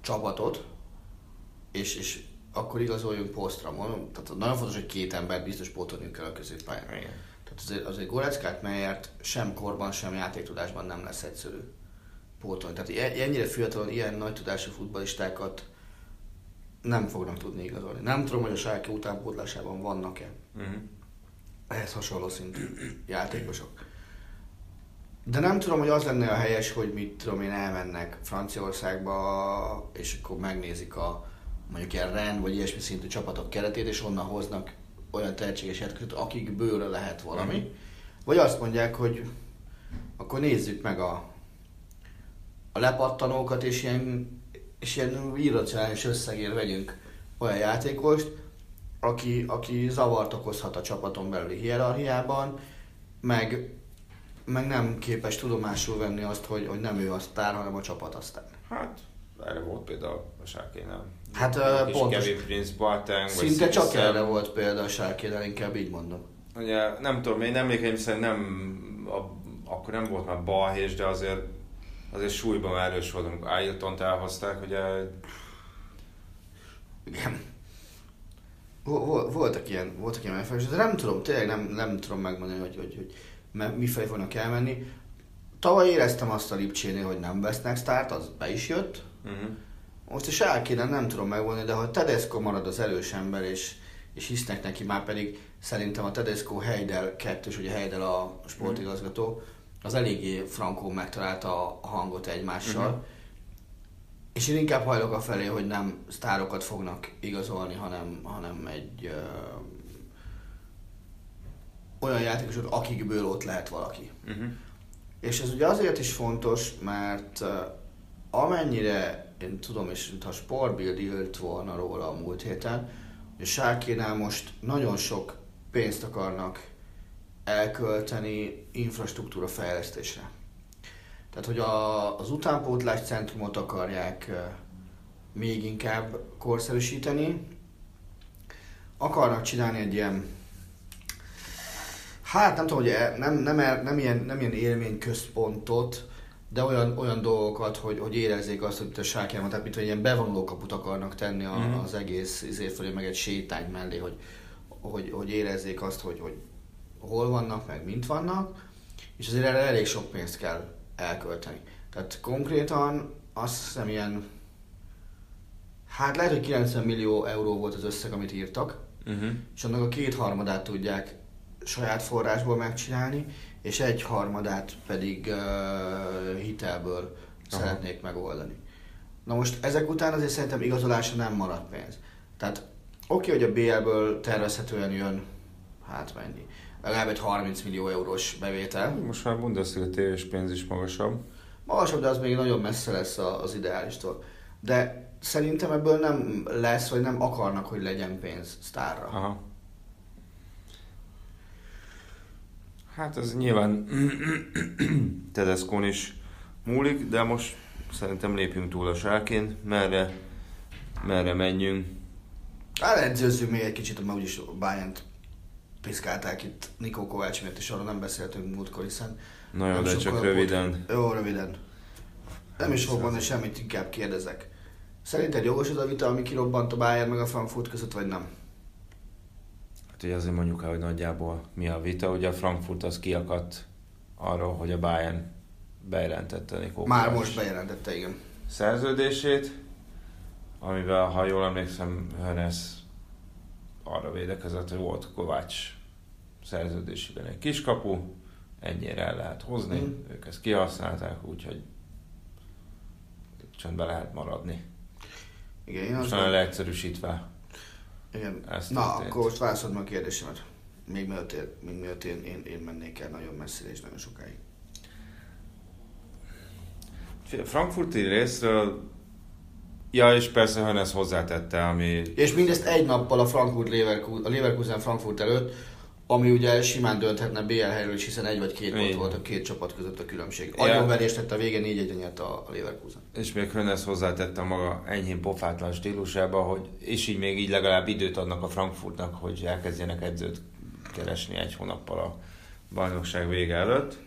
csapatot, és, és akkor igazoljunk posztra. Mondom, tehát nagyon fontos, hogy két ember biztos pótolni kell a középpályán. igen. Tehát azért, azért Goreckát, Meyert sem korban, sem játéktudásban nem lesz egyszerű pótolni. Tehát e- ennyire fiatalon ilyen nagy tudású futballistákat nem fognak tudni igazolni. Nem tudom, hogy a Sárki utánpótlásában vannak-e Uh-huh. Ehhez hasonló szintű játékosok. De nem tudom, hogy az lenne a helyes, hogy mit tudom én, elmennek Franciaországba, és akkor megnézik a mondjuk ilyen rend vagy ilyesmi szintű csapatok keretét, és onnan hoznak olyan tehetséges játékosokat, akikből lehet valami. Mhm. Vagy azt mondják, hogy akkor nézzük meg a, a lepattanókat, és ilyen, és ilyen irracionális összegért vegyünk olyan játékost, aki, aki zavart okozhat a csapaton belüli hierarchiában, meg, meg nem képes tudomásul venni azt, hogy, hogy nem ő a sztár, hanem a csapat aztán. Hát, erre volt például a Sárkénál. Hát, kis pontos. Kevin Prince Boateng, Szinte csak Sziszen. erre volt példa a Sárkénál, inkább így mondom. Ugye nem tudom, én emlékeim szerint nem, a, akkor nem volt már balhés, de azért azért súlyban erős volt, amikor Ailton-t elhozták, ugye Igen. Vol- vol- Voltak ilyen, voltak ilyen megfelelős, de nem tudom, tényleg nem, nem tudom megmondani, hogy, hogy, hogy mifelé fognak elmenni. Tavaly éreztem azt a Lipcsénél, hogy nem vesznek sztárt, az be is jött. uh-huh. Most a Sálkénen nem tudom megmondani, de ha Tedesco marad az erős ember, és, és hisznek neki, már pedig szerintem a Tedesco Heidel kettős, ugye Heidel a sportigazgató, az eléggé frankó megtalálta a hangot egymással. Mhm. És én inkább hajlok a felé, hogy nem sztárokat fognak igazolni, hanem, hanem egy ö, olyan játékosok, akikből ott lehet valaki. Uh-huh. És ez ugye azért is fontos, mert uh, amennyire én tudom, és mintha Sportbild írt volna róla a múlt héten, hogy a most nagyon sok pénzt akarnak elkölteni infrastruktúra fejlesztésre. Tehát, hogy a, az utánpótlás centrumot akarják még inkább korszerűsíteni, akarnak csinálni egy ilyen Hát nem tudom, hogy e- nem, nem, el- nem, ilyen, nem ilyen élményközpontot, de olyan, olyan dolgokat, hogy, hogy érezzék azt, hogy a sárkában, tehát mint hogy ilyen bevonulókaput akarnak tenni a, Mhm. az egész izé fölé, meg egy sétány mellé, hogy, hogy, hogy érezzék azt, hogy, hogy hol vannak, meg mint vannak, és azért erre elég sok pénzt kell elkölteni. Tehát konkrétan azt hiszem ilyen, hát lehet, hogy 90 millió euró volt az összeg, amit írtak, Uh-huh. és annak a kétharmadát tudják saját forrásból megcsinálni, és egy harmadát pedig uh, hitelből Aha. szeretnék megoldani. Na most ezek után azért szerintem igazolásra nem marad pénz. Tehát oké, hogy a BL-ből tervezhetően jön, hát mennyi, legalább egy 30 millió eurós bevétel. Most már Bundesliga tévés pénz is magasabb. Magasabb, de az még nagyon messze lesz az ideálistól. De szerintem ebből nem lesz, vagy nem akarnak, hogy legyen pénz sztárra. Aha. Hát ez nyilván Tedescon is múlik, de most szerintem lépjünk túl a sárkén, merre, merre menjünk. Hát edzőzzünk még egy kicsit, mert úgyis Bájent piszkálták itt Nikó Kovács miatt, és arról nem beszéltünk múltkor, hiszen... Na jó, de csak volt- röviden. Jó, röviden. Nem is fogok mondani semmit, inkább kérdezek. Szerinted jogos az a vita, ami kirobbant a Bayern meg a Frankfurt között, vagy nem? Hát ugye azért mondjuk el, hogy nagyjából mi a vita. Ugye a Frankfurt az kiakadt arról, hogy a Bayern bejelentette Nikó Már Kovács most bejelentette, igen. szerződését, amivel, ha jól emlékszem, Hönes arra védekezett, hogy volt Kovács szerződésében egy kiskapu, ennyire el lehet hozni, mm. ők ezt kihasználták, úgyhogy csöndbe lehet maradni. Igen, én Most nagyon leegyszerűsítve. Igen. Ez Na, történt. akkor most válaszolod meg a kérdésemet. Még mielőtt, én, még mielőtt én, én, én mennék el nagyon messzire és nagyon sokáig. Frankfurti részről, ja és persze Hönes hozzátette, ami És mindezt egy nappal a Frankfurt Leverkusen, a Leverkusen Frankfurt előtt, ami ugye simán dönthetne BL helyről is, hiszen egy vagy két volt volt a két csapat között a különbség. Agyonverést tett a végén 4 1 nyert a Leverkusen. És még Hönes hozzátette maga enyhén pofátlan stílusába, hogy és így még így legalább időt adnak a Frankfurtnak, hogy elkezdjenek edzőt keresni egy hónappal a bajnokság vége előtt,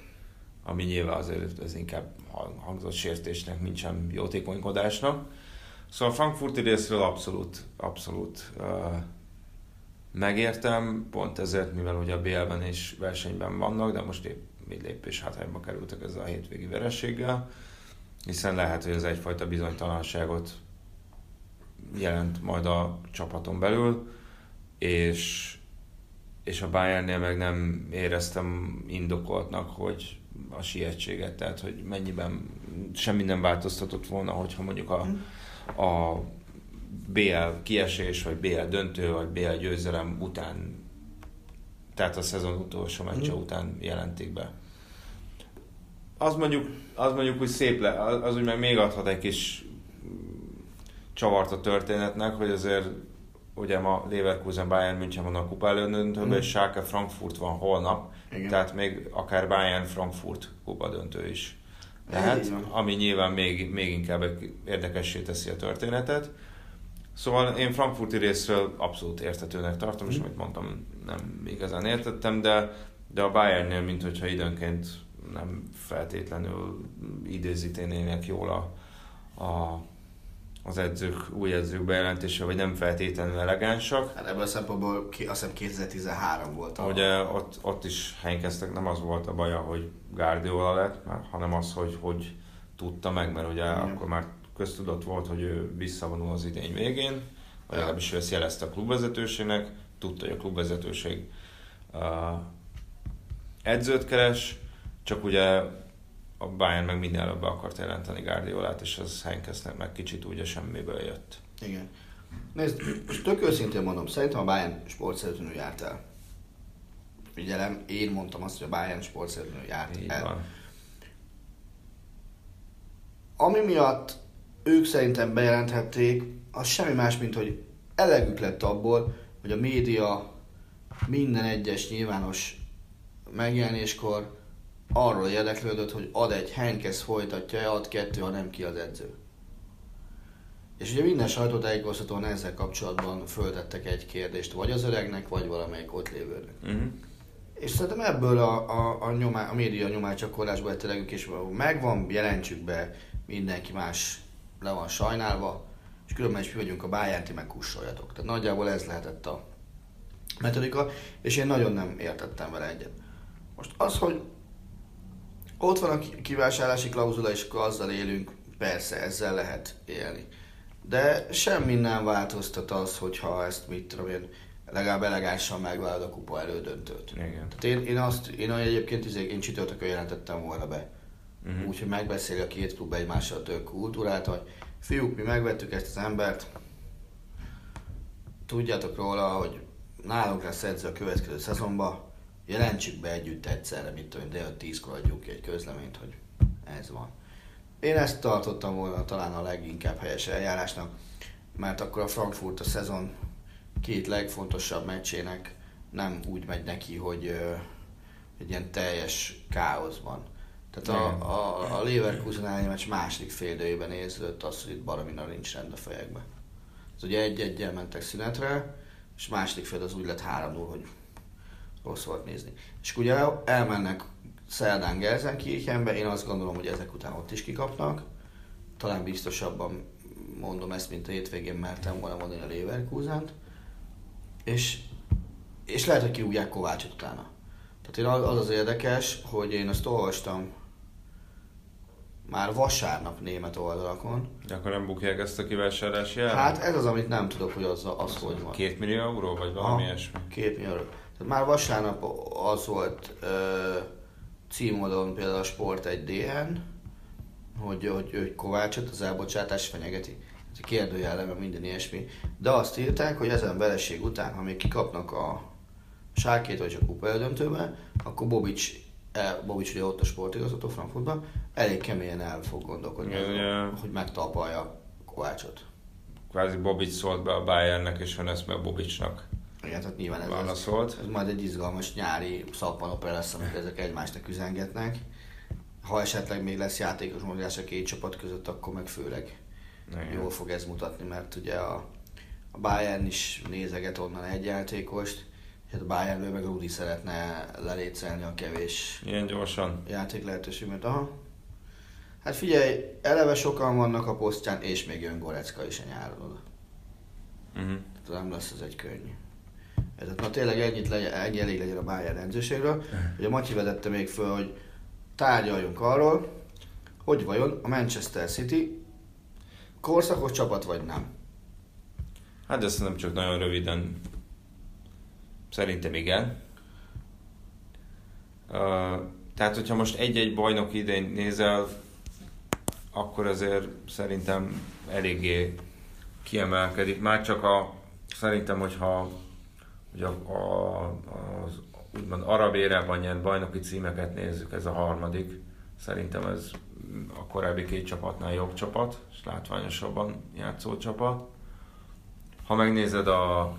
ami nyilván azért ez inkább hang- hangzott sértésnek, mint sem jótékonykodásnak. Szóval a Frankfurti részről abszolút, abszolút uh, megértem, pont ezért, mivel ugye a BL-ben is versenyben vannak, de most épp egy lépés hátrányba kerültek ezzel a hétvégi verességgel, hiszen lehet, hogy ez egyfajta bizonytalanságot jelent majd a csapaton belül, és, és a Bayernnél meg nem éreztem indokoltnak, hogy a sietséget, tehát hogy mennyiben semmi nem változtatott volna, hogyha mondjuk a, a BL kiesés, vagy BL döntő, vagy BL győzelem után, tehát a szezon utolsó meccse Mhm. után jelentik be. Az mondjuk, az mondjuk úgy szép le, az, úgy meg még adhat egy kis mm, csavart a történetnek, hogy azért ugye ma Leverkusen Bayern München van a kupa elődöntőben, Mhm. és Schalke Frankfurt van holnap, Igen. tehát még akár Bayern Frankfurt kupa döntő is Van. ami nyilván még, még inkább érdekessé teszi a történetet. Szóval én frankfurti részről abszolút értetőnek tartom, és Mhm. amit mondtam, nem igazán értettem, de, de a Bayernnél, mint hogyha időnként nem feltétlenül idézítenének jól a, a, az edzők, új edzők bejelentése, vagy nem feltétlenül elegánsak. Hát ebből a szempontból ki, azt hiszem 2013 volt a... Ugye ott, ott is helykeztek, nem az volt a baja, hogy Guardiola lett, már, hanem az, hogy hogy tudta meg, mert ugye Igen. akkor már köztudott volt, hogy ő visszavonul az idény végén, vagy Ja. legalábbis ő ezt jelezte a klubvezetőségnek, tudta, hogy a klubvezetőség uh, edzőt keres, csak ugye a Bayern meg minden be akart jelenteni Guardiolát, és az Heinkesnek meg kicsit úgy a semmiből jött. Igen. Nézd, most tök őszintén mondom, szerintem a Bayern sportszerűtlenül járt el. Figyelem, én mondtam azt, hogy a Bayern sportszerűtlenül járt Így el. van. Ami miatt ők szerintem bejelenthették, az semmi más, mint hogy elegük lett abból, hogy a média minden egyes nyilvános megjelenéskor arról érdeklődött, hogy ad egy Henkes folytatja, ad kettő, ha nem ki az edző. És ugye minden sajtótájékoztatón ezzel kapcsolatban föltettek egy kérdést, vagy az öregnek, vagy valamelyik ott lévőnek. Uh-huh. És szerintem ebből a, a, a, nyomá, a média nyomácsakorlásból lett elegük, és megvan, jelentsük be, mindenki más le van sajnálva, és különben is mi vagyunk a Bayern, ti meg kussoljatok. Tehát nagyjából ez lehetett a metodika, és én nagyon nem értettem vele egyet. Most az, hogy ott van a ki- kivásárlási klauzula, és akkor azzal élünk, persze, ezzel lehet élni. De semmi nem változtat az, hogyha ezt mit tudom én, legalább elegánsan megvállalod a kupa elődöntőt. Igen. Tehát én, én azt, én egyébként izé- én csütörtökön jelentettem volna be. Uh-huh. Úgyhogy megbeszéli a két klub egymással tök kultúrát, hogy fiúk, mi megvettük ezt az embert, tudjátok róla, hogy nálunk lesz edző a következő szezonban, jelentsük be együtt egyszerre, mint tudom, de 10-kor adjuk ki egy közleményt, hogy ez van. Én ezt tartottam volna talán a leginkább helyes eljárásnak, mert akkor a Frankfurt a szezon két legfontosabb meccsének nem úgy megy neki, hogy ö, egy ilyen teljes káoszban. Tehát a, a, a Leverkusen elleni meccs második fél időjében érződött az, hogy itt baromi nincs rend a fejekbe. Ez ugye egy-egyel mentek szünetre, és második fél az úgy lett 3 hogy rossz volt nézni. És ugye elmennek szerdán Gelsenkirchenbe, én azt gondolom, hogy ezek után ott is kikapnak. Talán biztosabban mondom ezt, mint a hétvégén mertem volna mondani a Leverkusent. És, és lehet, hogy kirúgják Kovácsot utána. Tehát én az az az érdekes, hogy én azt olvastam már vasárnap német oldalakon. De akkor nem bukják ezt a kivásárlási árat? Hát ez az, amit nem tudok, hogy az, az hogy van. Két millió euró, vagy valami Aha, ilyesmi? Két millió. Tehát már vasárnap az volt ö, címodon például a Sport egy DN, hogy, hogy, hogy Kovácsot az elbocsátás fenyegeti. Ez kérdőjelleme minden ilyesmi. De azt írták, hogy ezen vereség után, ha még kikapnak a sárkét vagy a kupa akkor Bobics, el, Bobics ugye ott a sportigazgató Frankfurtban, elég keményen el fog gondolkodni, Igen, ugye- hogy megtalpalja Kovácsot. Kvázi Bobic szólt be a Bayernnek, és Hönes meg Bobicsnak Igen, tehát nyilván ez, ez, válaszolt. ez majd egy izgalmas nyári szappanopera lesz, amikor ezek egymásnak üzengetnek. Ha esetleg még lesz játékos mozgás a két csapat között, akkor meg főleg Igen. jól fog ez mutatni, mert ugye a, a Bayern is nézeget onnan egy játékost, és hát a Bayernből meg Rudi szeretne lelécelni a kevés Ilyen gyorsan. játék lehetőséget. Aha. Hát figyelj, eleve sokan vannak a posztján, és még jön Gorecka is a nyáron oda. Uh-huh. Tehát nem lesz ez egy könnyű. Tehát na tényleg ennyit legyen, ennyi elég legyen a Bayern edzőségről. Ugye Matyi vezette még föl, hogy tárgyaljunk arról, hogy vajon a Manchester City korszakos csapat vagy nem. Hát ezt nem csak nagyon röviden. Szerintem igen. Uh, tehát, hogyha most egy-egy bajnok idén nézel, akkor azért szerintem eléggé kiemelkedik. Már csak a, szerintem, hogyha hogy a, a, az úgymond arab érában nyert bajnoki címeket nézzük, ez a harmadik. Szerintem ez a korábbi két csapatnál jobb csapat, és látványosabban játszó csapat. Ha megnézed a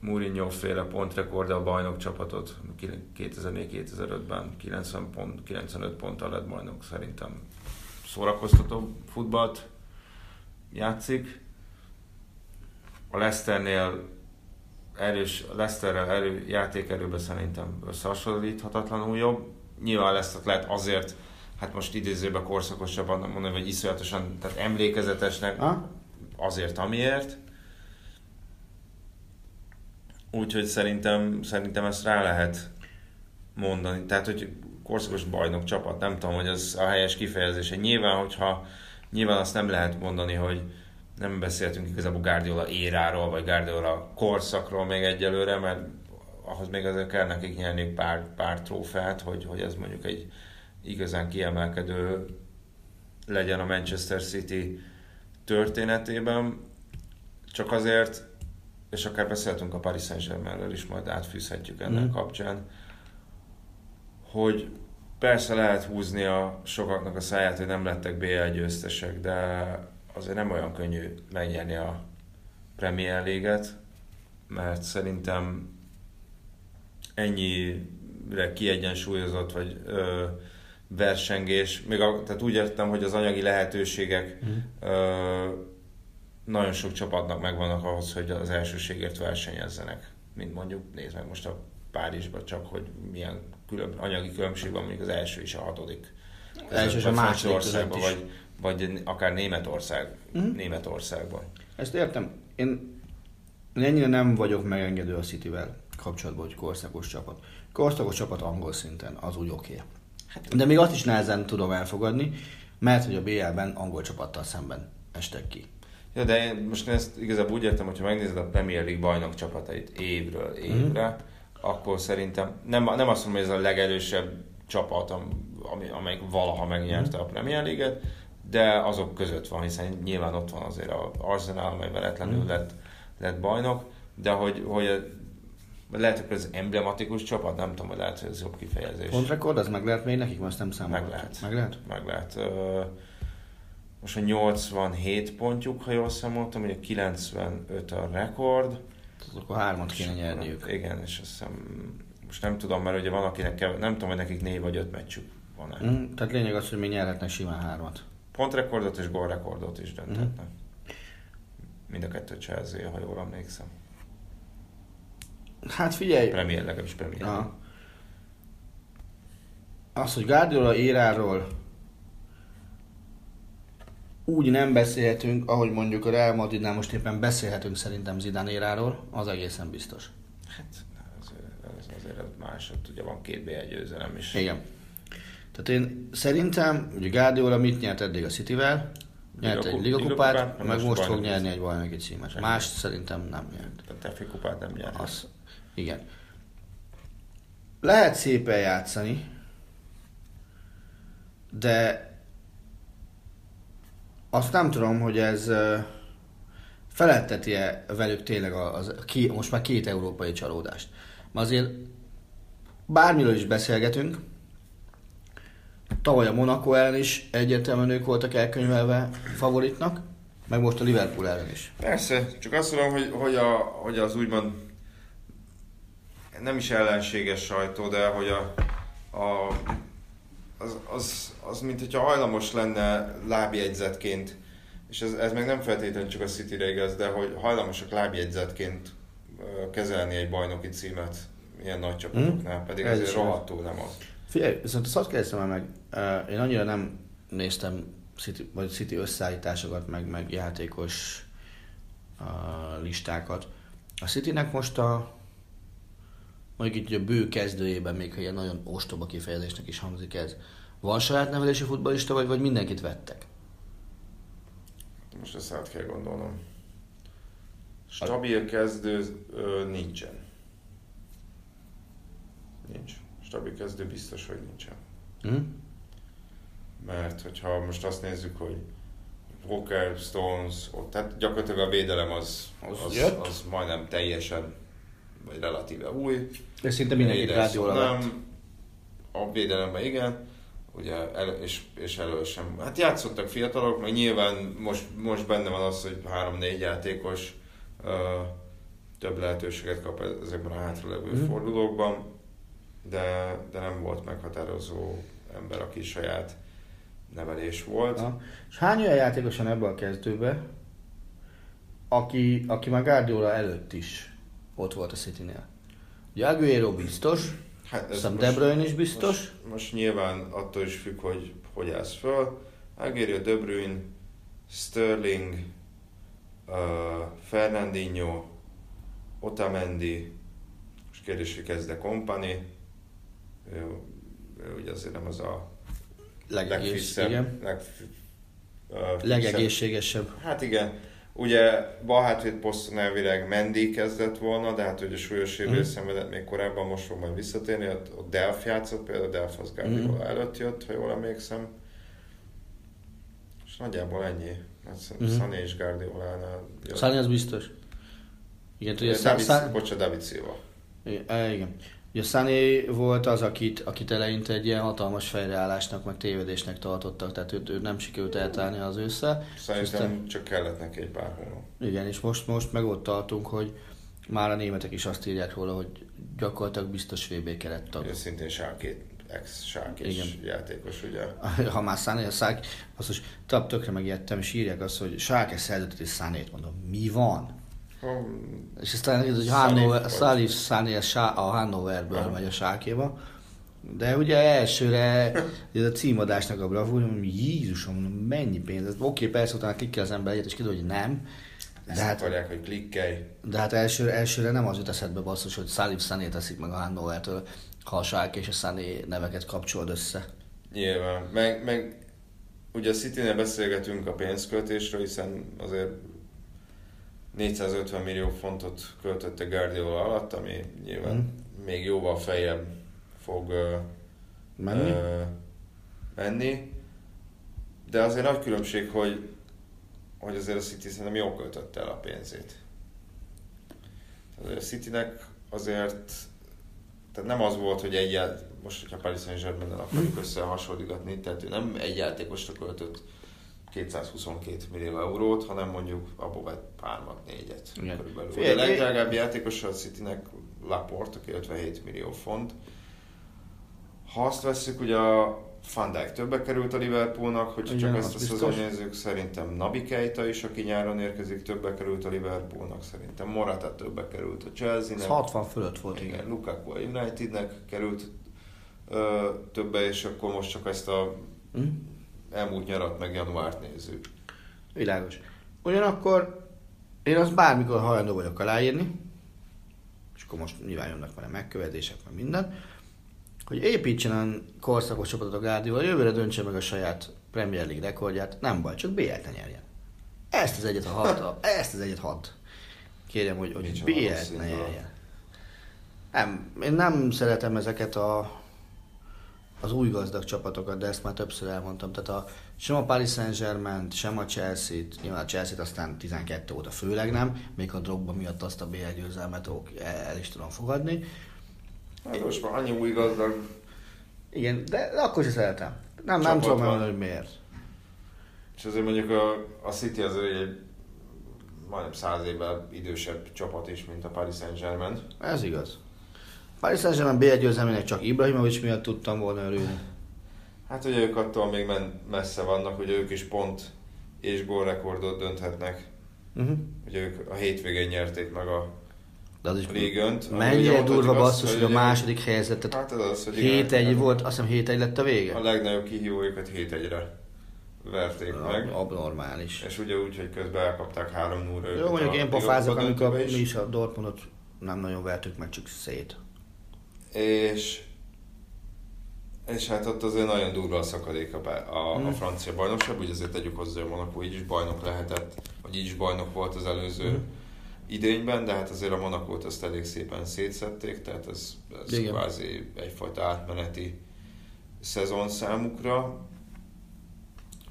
Mourinho féle pontrekordja a bajnok csapatot 2004-2005-ben 90 pont, 95 ponttal lett bajnok, szerintem szórakoztató futballt játszik. A Leicesternél erős, Leicesterrel erő, játékerőben szerintem összehasonlíthatatlanul jobb. Nyilván Leicester lehet azért, hát most idézőben korszakosabban mondani, vagy iszonyatosan, tehát emlékezetesnek, Ha? azért, amiért. Úgyhogy szerintem, szerintem ezt rá lehet mondani. Tehát, hogy korszakos bajnok csapat, nem tudom, hogy ez a helyes kifejezése. Nyilván, hogyha nyilván azt nem lehet mondani, hogy nem beszéltünk igazából Guardiola éráról, vagy Guardiola korszakról még egyelőre, mert ahhoz még azért kell nekik nyerni pár, pár trófeát, hogy, hogy ez mondjuk egy igazán kiemelkedő legyen a Manchester City történetében. Csak azért, és akár beszéltünk a Paris Saint-Germainről is, majd átfűzhetjük ennek Mhm. kapcsán, hogy persze lehet húzni a sokaknak a száját, hogy nem lettek BL győztesek, de azért nem olyan könnyű megnyerni a Premier League-et, mert szerintem ennyire kiegyensúlyozott, vagy ö, versengés, még a, tehát úgy értem, hogy az anyagi lehetőségek ö, nagyon sok csapatnak megvannak ahhoz, hogy az elsőségért versenyezzenek. Mint mondjuk, nézd meg most a Párizsban csak, hogy milyen külön, anyagi különbség van mondjuk az első és a hatodik. Az első és a második is. vagy, vagy akár Németország, Mhm. Németországban. Ezt értem. Én, én ennyire nem vagyok megengedő a Cityvel kapcsolatban, hogy korszakos csapat. Korszakos csapat angol szinten, az úgy oké. Okay. Hát- De még azt is nehezen tudom elfogadni, mert hogy a BL-ben angol csapattal szemben estek ki. Ja, de én most ezt igazából úgy értem, hogyha megnézed a Premier League bajnok csapatait évről évre, mm. akkor szerintem nem, nem azt mondom, hogy ez a legerősebb csapat, am- ami, amelyik valaha megnyerte a Premier League-et, de azok között van, hiszen nyilván ott van azért az Arsenal, amely veletlenül lett, lett bajnok, de hogy, hogy lehet, hogy ez emblematikus csapat, nem tudom, hogy lehet, hogy ez jobb kifejezés. Pontrekord, az meg lehet még nekik, most nem számolok. Meg lehet. Meg lehet? Meg lehet. Most a 87 pontjuk, ha jól számoltam, ugye 95 a rekord. Tehát Akkor hármat kéne nyerniük. Igen, és azt hiszem, most nem tudom, mert ugye van akinek, kev- nem tudom, hogy nekik négy vagy öt meccsük van-e. Mm. Mm, tehát lényeg az, hogy még nyerhetnek simán hármat. Pontrekordot és gólrekordot is dönthetnek. Mind a kettő Chelsea, ha jól emlékszem. Hát figyelj, Premier, legalábbis Premier. Ja. Az, hogy Guardiola éráról úgy nem beszélhetünk, ahogy mondjuk a Real Madridnál most éppen beszélhetünk szerintem Zidane éráról, az egészen biztos. Hát ez, ez azért más, ott ugye van két BL győzelem is. Igen. Tehát én szerintem, ugye Guardiola mit nyert eddig a Cityvel? Nyert egy Ligakup- ligakupát, ligakupát, meg most most fog nyerni egy bajnoki címet. Más szerintem nem nyert. A Tefi kupát nem nyert. Az, igen. Lehet szépen játszani, de azt nem tudom, hogy ez felelteti-e velük tényleg az, ki, most már két európai csalódást. Mert azért bármiről is beszélgetünk, tavaly a Monaco ellen is egyértelműen ők voltak elkönyvelve favoritnak, meg most a Liverpool ellen is. Persze, csak azt mondom, hogy, hogy, a, hogy az úgymond nem is ellenséges sajtó, de hogy a, a az, az, az, mint hogyha hajlamos lenne lábjegyzetként, és ez, ez meg nem feltétlenül csak a City-re igaz, de hogy hajlamosak lábjegyzetként kezelni egy bajnoki címet ilyen nagy csapatoknál, hmm. pedig Ez ezért is rohadtul nem az. Figyelj, viszont azt kérdeztem meg, én annyira nem néztem City, vagy City összeállításokat, meg, meg játékos uh, listákat. A Citynek most a mondjuk így a bő kezdőjében, még ha ilyen nagyon ostoba kifejezésnek is hangzik ez, van saját nevelési futballista, vagy, vagy mindenkit vettek? Most ezt át kell gondolnom. Stabil kezdő ö, nincsen. Nincs. Stabil kezdő biztos, hogy nincsen. Hm? Mert hogyha most azt nézzük, hogy Walker, Stones, ott, tehát gyakorlatilag a védelem az, Az az, az majdnem teljesen, vagy relatíve új. De szinte Guardiola vett. nem, a védelemben igen, ugye, el, és, és elő sem. Hát játszottak fiatalok, meg nyilván most, most benne van az, hogy három-négy játékos ö, több lehetőséget kap ezekben a hátralevő Mhm. fordulókban, de, de nem volt meghatározó ember, aki saját nevelés volt. Ha. És hány olyan játékos van ebbe a kezdőbe, aki, aki már Guardiola előtt is ott volt a Citynél? Ugye Aguero biztos, Hát Aztán De Bruyne is biztos. Most, most nyilván attól is függ, hogy hogy állsz föl. Aguero, De Bruyne, Sterling, uh, Fernandinho, Otamendi, és kérdés, hogy kezd Company. Ő, ő ugye azért nem az a legegész, igen. leg, uh, legegészségesebb. Hát igen, ugye bal hátvéd poszton elvileg Mendy kezdett volna, de hát ugye súlyos sérülés Mhm. szenvedett még korábban, most fog majd visszatérni, ott, ott Delf játszott, például Delf az Guardiola Mhm. előtt jött, ha jól emlékszem. És nagyjából ennyi. Hát mm Sané és Guardiolánál jött. Szárny az biztos. Igen, ugye David, Szá- bocsánat, David Silva. Igen, igen. Ugye Sané volt az, akit, akit eleinte egy ilyen hatalmas fejreállásnak, meg tévedésnek tartottak, tehát őt, őt nem sikerült eltálni az ősszel. És Szerintem aztán- csak kellett neki egy pár hónap. Igen, és most, most meg ott tartunk, hogy már a németek is azt írják róla, hogy gyakorlatilag biztos VB kerettag. Ő szintén sárkét, Igen. játékos, ugye. Ha már Sané a szák, azt tap tökre megijedtem, és írják azt, hogy Sárke szerződött és Sanét mondom. Mi van? És aztán ez, hogy vagy- Salif Sané a Hannoverből Aha. megy a Sárkéba. De ugye elsőre ez a címadásnak a bravúr, hogy Jézusom, mennyi pénz. Ez Oké, persze utána klikkel az ember egyet, és kiderül, hogy nem. Ezt De hát, akarják, hogy klikkelj. de hát elsőre, elsőre nem az jut eszedbe basszus, hogy Salif Sané teszik meg a Hannovertől, ha a Sárke és a Sané neveket kapcsolod össze. Nyilván. Meg, meg ugye a City-nél beszélgetünk a pénzköltésről, hiszen azért 450 millió fontot költötte Guardiola alatt, ami nyilván Mhm. még jóval feljebb fog ö, Menni? ö, menni. De azért nagy különbség, hogy, hogy azért a City szerintem jól költötte el a pénzét. Azért a Citynek azért tehát nem az volt, hogy egy ját, most, hogyha Paris Saint-Germain-nel akarjuk összehasonlítani, tehát ő nem egy játékosra költött 222 millió eurót, hanem mondjuk abból vett hármat, négyet. Igen. Körülbelül. Ugye a legdrágább játékos a Citynek Laporte, aki 57 millió font. Ha azt veszük, ugye a Van Dijk többe került a Liverpoolnak, Igen, csak ezt a szezon nézzük, szerintem Nabi Keita is, aki nyáron érkezik, többe került a Liverpoolnak, szerintem Morata többe került a Ez Chelsea-nek. 60 fölött volt, Igen, igen. Lukaku a Unitednek került ö, többe, és akkor most csak ezt a Hm? Elmúlt nyarat meg januárt nézzük. Világos. Ugyanakkor én azt bármikor hajlandó vagyok aláírni, és akkor most nyilván jönnek vele megkövetések, meg minden, hogy építsen olyan korszakos csapatot a Guardiola, jövőre döntse meg a saját Premier League rekordját, nem baj, csak BL-t ne nyerjen. Ezt az egyet a hat, ezt az egyet hat. Kérem, hogy, hogy BL-t ne nyerjen. Nem, én nem szeretem ezeket a az új gazdag csapatokat, de ezt már többször elmondtam. Tehát a, sem a Paris Saint-Germain, sem a Chelsea-t, nyilván a Chelsea-t aztán 12 óta főleg nem, még a Drogba miatt azt a BL győzelmet el is tudom fogadni. Hát most már annyi új gazdag Igen, de akkor is szeretem. Nem, nem tudom mondani, hogy miért. És azért mondjuk a, a City az egy majdnem száz évvel idősebb csapat is, mint a Paris Saint-Germain. Ez igaz. Paris Saint-Germain B1 győzelmének csak Ibrahimovic miatt tudtam volna örülni. Hát ugye ők attól még men- messze vannak, hogy ők is pont és gólrekordot dönthetnek. Uh-huh. Ugye ők a hétvégén nyerték meg a De az is Légönt. ami mennyire durva basszus, hogy a második helyzetet Hát ez az, hogy igen, 7-1 volt, azt hiszem 7-1 lett a vége. A legnagyobb kihívóikat 7-1-re verték meg. Abnormális. És ugye úgy, hogy közben elkapták 3 0 Jó, mondjuk én pofázok, amikor mi is a Dortmundot nem nagyon vertük meg, csak szét. És, és hát ott azért nagyon durva a szakadék a, a, a francia bajnokság, úgy azért tegyük hozzá, hogy Monaco így is bajnok lehetett, vagy így is bajnok volt az előző Mm. idényben, de hát azért a Monakót azt elég szépen szétszették, tehát ez, ez Igen. kvázi egyfajta átmeneti szezon számukra.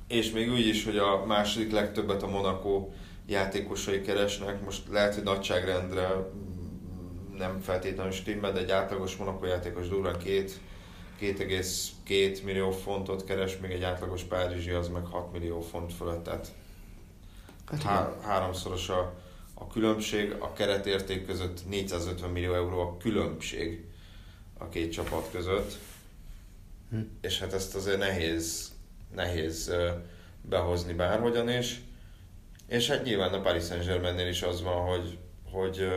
És még úgy is, hogy a második legtöbbet a Monaco játékosai keresnek, most lehet, hogy nagyságrendre nem feltétlenül stimmel, de egy átlagos Monaco játékos durván két 2,2 millió fontot keres, még egy átlagos Párizsi az meg 6 millió font fölött, tehát Hát há- háromszoros a, a különbség, a keretérték között 450 millió euró a különbség a két csapat között, Hm. és hát ezt azért nehéz, nehéz behozni bárhogyan is, és hát nyilván a Paris Saint-Germainnél is az van, hogy, hogy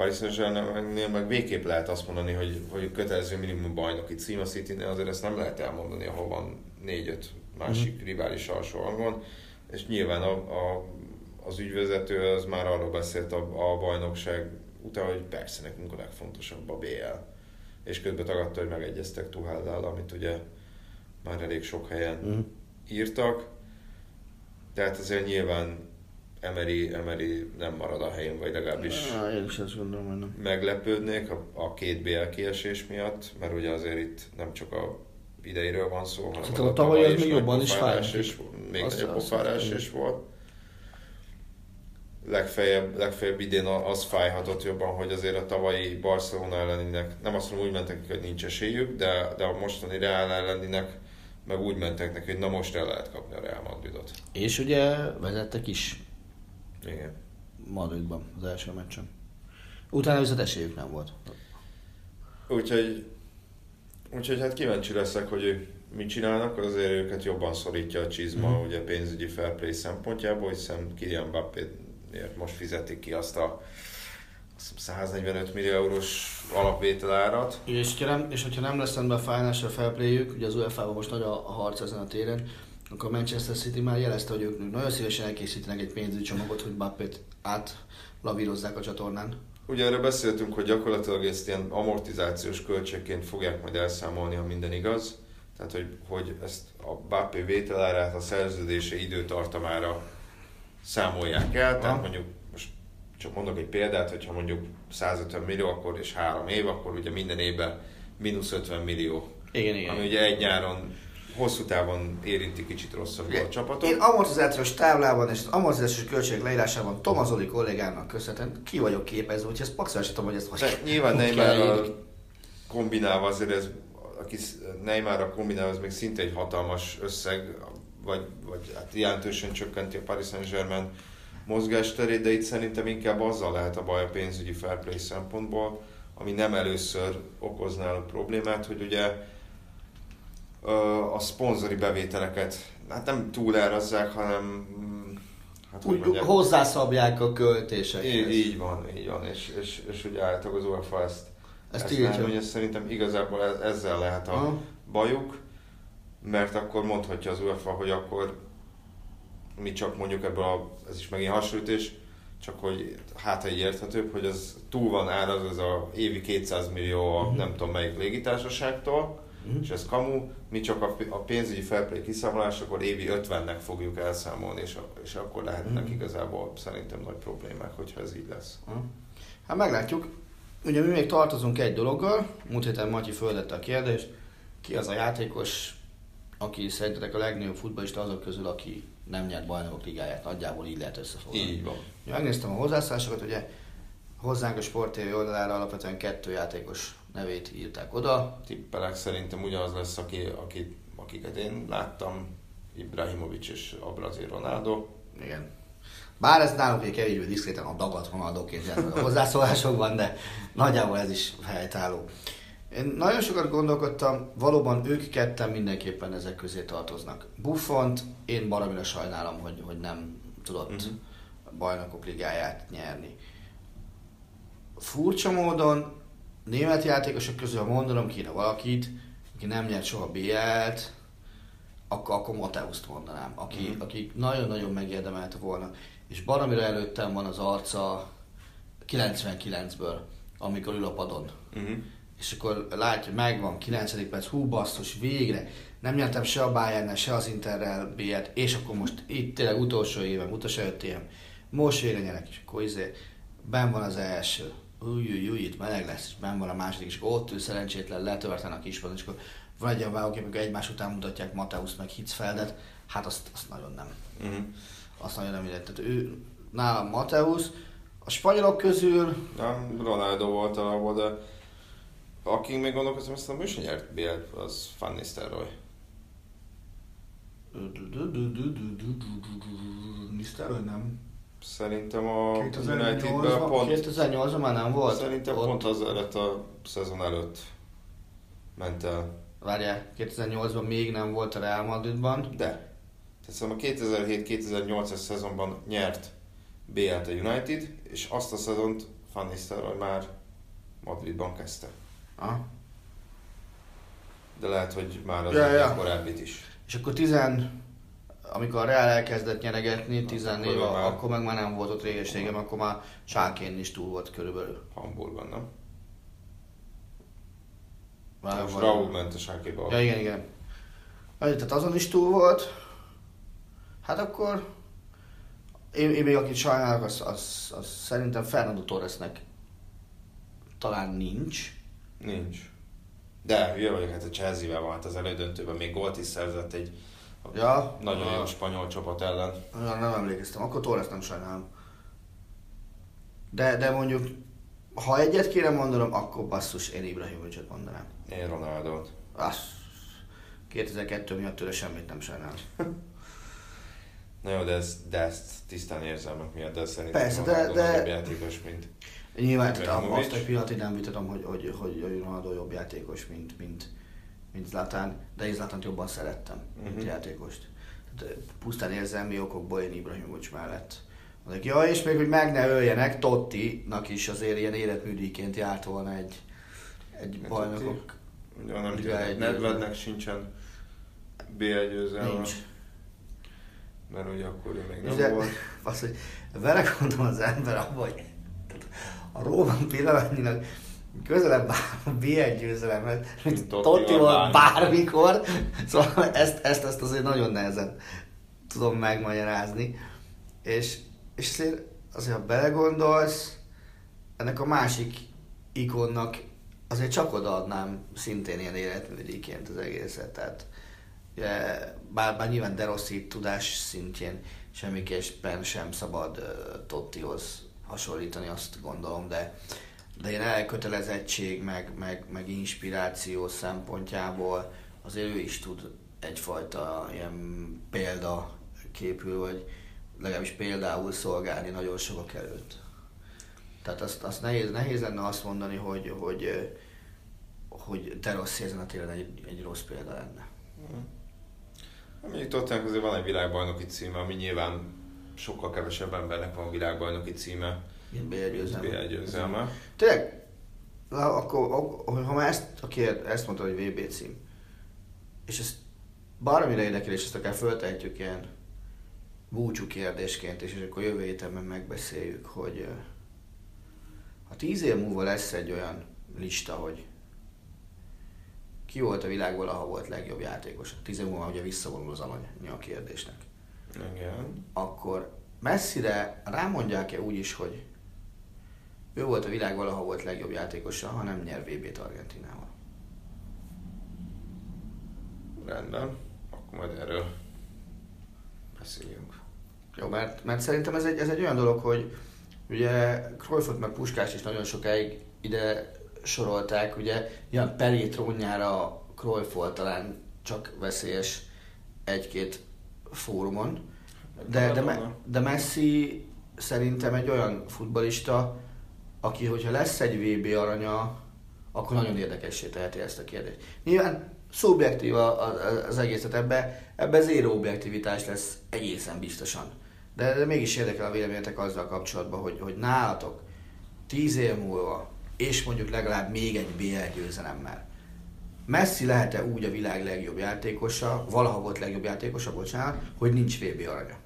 Paris Saint-Germainnél meg végképp lehet azt mondani, hogy, hogy kötelező minimum bajnoki cím a city azért ezt nem lehet elmondani, ahol van négy-öt másik mm. rivális alsó hangon, és nyilván a, a, az ügyvezető az már arról beszélt a, a bajnokság után, hogy persze nekünk a legfontosabb a BL. És közben tagadta, hogy megegyeztek Tuháldal, amit ugye már elég sok helyen Mhm. írtak. Tehát azért nyilván Emery, Emery nem marad a helyén, vagy legalábbis Ah, én is ezt gondolom, hogy nem. meglepődnék a, a két BL kiesés miatt, mert ugye azért itt nem csak a ideiről van szó, hanem az a tavalyi az is még jobban is pofárás fáj. és még Azt- nagyobb pofárás is volt. Legfeljebb, legfeljebb idén az fájhatott jobban, hogy azért a tavalyi Barcelona elleninek, nem azt mondom, úgy mentek, hogy nincs esélyük, de, de a mostani Real elleninek meg úgy mentek neki, hogy na most el lehet kapni a Real Madridot. És ugye vezettek is Igen. Madridban az első meccsen. Utána viszont esélyük nem volt. Úgyhogy, úgyhogy hát kíváncsi leszek, hogy mit csinálnak, azért őket jobban szorítja a csizma, mm. ugye pénzügyi fair play szempontjából, hiszen Kylian Mbappé-ért most fizetik ki azt a azt hiszem 145 millió eurós alapvételárat. És, hogyha nem, és hogyha nem lesz rendben a financial fair play-jük, ugye az UEFA-ban most nagy a, a harc ezen a téren, akkor a Manchester City már jelezte, hogy ők nagyon szívesen elkészítenek egy pénzügyi csomagot, hogy Mbappét átlavírozzák a csatornán. Ugye erről beszéltünk, hogy gyakorlatilag ezt ilyen amortizációs költségként fogják majd elszámolni, ha minden igaz. Tehát, hogy, hogy ezt a Mbappé vételárát a szerződése időtartamára számolják el. Tehát Aha. mondjuk, most csak mondok egy példát, hogyha mondjuk 150 millió, akkor és három év, akkor ugye minden évben mínusz 50 millió. Igen, igen. Ami ugye egy nyáron hosszú távon érinti kicsit rosszabbul a csapatot. Én amortizációs táblában és az amortizációs költségek leírásában Tomazoli kollégának köszönhetően ki vagyok képezve, úgyhogy ezt maximálisan tudom, hogy ezt hogy De nyilván hogy kell írni. Neymarral kombinálva azért ez, aki Neymarra kombinálva, az még szinte egy hatalmas összeg, vagy, vagy hát jelentősen csökkenti a Paris Saint-Germain mozgásterét, de itt szerintem inkább azzal lehet a baj a pénzügyi fair play szempontból, ami nem először okoz náluk problémát, hogy ugye a szponzori bevételeket. Hát nem túlárazzák, hanem mm, hát Úgy mondjam, hozzászabják a költésekhez. így, így van, így van, és, és, és ugye általában az UEFA ezt, Ezt ezt nem, hogy szerintem igazából ez- ezzel lehet a Aha. bajuk, mert akkor mondhatja az UEFA, hogy akkor mi csak mondjuk ebből a, ez is megint hasonlítés, csak hogy hát egy érthetőbb, hogy az túl van áraz, ez a évi 200 millió a nem tudom melyik légitársaságtól, Mhm. és ez kamu, mi csak a, a pénzügyi fair kiszámolásakor évi 50-nek fogjuk elszámolni, és, a- és akkor lehetnek Mhm. igazából szerintem nagy problémák, hogyha ez így lesz. Aha. Hát meglátjuk. Ugye mi még tartozunk egy dologgal, múlt héten Matyi földette a kérdést, ki az a játékos, aki szerintetek a legnagyobb futballista azok közül, aki nem nyert bajnokok ligáját. Nagyjából így lehet összefoglalni. Így van. Ja, megnéztem a hozzászólásokat, ugye hozzánk a Sport TV oldalára alapvetően kettő játékos nevét írták oda. Tippelek szerintem ugyanaz lesz, aki, aki, akiket én láttam, Ibrahimovic és a brazil Ronaldo. Igen. Bár ez nálunk egy kevésbé diszkréten a dagat Ronaldoként jelent a hozzászólásokban, de nagyjából ez is helytálló. Én nagyon sokat gondolkodtam, valóban ők ketten mindenképpen ezek közé tartoznak. Buffont én baromira sajnálom, hogy, hogy nem tudott uh-huh. bajnokok ligáját nyerni. Furcsa módon német játékosok közül, ha mondanom kéne valakit, aki nem nyert soha BL-t, akkor, akkor Mateuszt mondanám, aki, mm. aki nagyon-nagyon megérdemelte volna. És baromira előttem van az arca 99-ből, amikor ül a padon. Uh-huh. És akkor látja, megvan, 9. perc, hú basszus, végre. Nem nyertem se a bayern se az Interrel b és akkor most itt tényleg utolsó évem, utolsó öt évem. Most végre nyerek, és akkor izé, ben van az első. Új, új, itt meleg lesz, és ben van a második, és ott ő szerencsétlen letörten a kispadon, és akkor van egy olyan vágókép, amikor egymás után mutatják Mateusz meg Hitzfeldet, hát azt, azt nagyon nem. Uh-huh. Azt nagyon nem illet. Tehát ő, nálam Mateusz, a spanyolok közül... Nem, Ronaldo volt alapból, de aki még gondolkozom, azt nem ő sem nyert BL, az Van Nistelrooy. Nistelrooy nem. Szerintem a 2008-ban Unitedben pont, 2008-ban már nem volt? szerintem Ott- pont az előtt a szezon előtt ment el. Várjál, 2008-ban még nem volt a Real Madridban. De. Tehát szerintem a 2007-2008-as szezonban nyert BL-t a United, és azt a szezont Van Nistelrooy már Madridban kezdte. Ah. De lehet, hogy már az Ja, ja, ja. korábbit is. És akkor 10, amikor a Real elkezdett nyeregetni, 14 Akkor már- akkor meg már nem volt ott régességem, akkor már Sákén is túl volt körülbelül. Hamburgban, nem? Már Most Raúl ment a sákéba. Ja, igen, igen. Ja, Tehát azon is túl volt. Hát akkor én, én még akit sajnálok, az, az, az szerintem Fernando Torresnek talán nincs. Nincs. De hülye vagyok, hát a Chelsea-vel van, hát az elődöntőben még gólt is szerzett egy Ja, nagyon a- jó spanyol csapat ellen. Ja, nem emlékeztem, akkor Torres nem sajnálom. De, de mondjuk, ha egyet kéne mondanom, akkor basszus, én Ibrahimovicot mondanám. Én Ronaldot. Azt 2002 miatt tőle semmit nem sajnálom. Na jó, de, ez, de ezt tisztán érzelmek miatt, de szerintem Persze, de- Ronaldo de- nagyobb játékos, mint Nyilván, tehát azt egy pillanatig nem vitatom, hogy, hogy, hogy, hogy Ronaldo jobb játékos, mint, mint, mint Zlatan, de én Zlatant jobban szerettem, mint Mhm. játékost. Tehát, pusztán érzelmi okokból én Ibrahimovic mellett. Mondjuk, ja, és még, hogy meg ne öljenek, Totti-nak is azért ilyen életműdíjként járt volna egy, egy bajnokok. Ugye nem Nedvednek sincsen győzelme, Nincs. mert ugye akkor ő még nem Ugye, volt. az, hogy vele gondol az ember abban, hogy a Róman pillanatnyilag közelebb a B1 győzelemhez, mint Tottival bármikor. Szóval ezt, ezt, ezt azért nagyon nehezen tudom megmagyarázni. És, és azért, azért, ha belegondolsz, ennek a másik ikonnak azért csak odaadnám szintén ilyen életműdíjként az egészet. Tehát ugye, bár, bár nyilván De Rossi tudás szintjén semmiképpen sem szabad uh, Tottihoz hasonlítani, azt gondolom, de, de ilyen elkötelezettség, meg, meg, meg inspiráció szempontjából azért ő is tud egyfajta ilyen példa képül, vagy legalábbis például szolgálni nagyon sokak előtt. Tehát azt, azt nehéz, nehéz lenne azt mondani, hogy, hogy, hogy De Rossi ezen a téren egy, egy rossz példa lenne. Mondjuk Tottenham azért van egy világbajnoki címe, ami nyilván sokkal kevesebb embernek van világbajnoki címe, Ilyen bélgyőzelme. BL győzelme. Tényleg, na, akkor, ha már ezt, a kér, ezt mondta, hogy VB cím, és ezt bármire érdekel, és ezt akár föltehetjük ilyen búcsú kérdésként, és, akkor jövő héten meg megbeszéljük, hogy ha tíz év múlva lesz egy olyan lista, hogy ki volt a világ valaha volt legjobb játékos, tíz év múlva ugye visszavonul az alany a kérdésnek, Igen. akkor messzire rámondják-e úgy is, hogy ő volt a világ valaha volt legjobb játékosa, ha nem nyer VB-t Argentinával. Rendben, akkor majd erről beszéljünk. Jó, mert, mert szerintem ez egy, ez egy olyan dolog, hogy ugye Cruyffot meg Puskás is nagyon sokáig ide sorolták, ugye ilyen Pelé trónjára Cruyff volt talán csak veszélyes egy-két fórumon, de, de, Me- de Messi szerintem egy olyan futbalista, aki, hogyha lesz egy VB aranya, akkor nagyon érdekessé teheti ezt a kérdést. Nyilván szubjektív az egészet, ebbe, ebbe zéró objektivitás lesz egészen biztosan. De, de mégis érdekel a véleményetek azzal kapcsolatban, hogy, hogy nálatok tíz év múlva, és mondjuk legalább még egy BL győzelemmel, Messi lehet-e úgy a világ legjobb játékosa, valaha volt legjobb játékosa, bocsánat, hogy nincs VB aranya?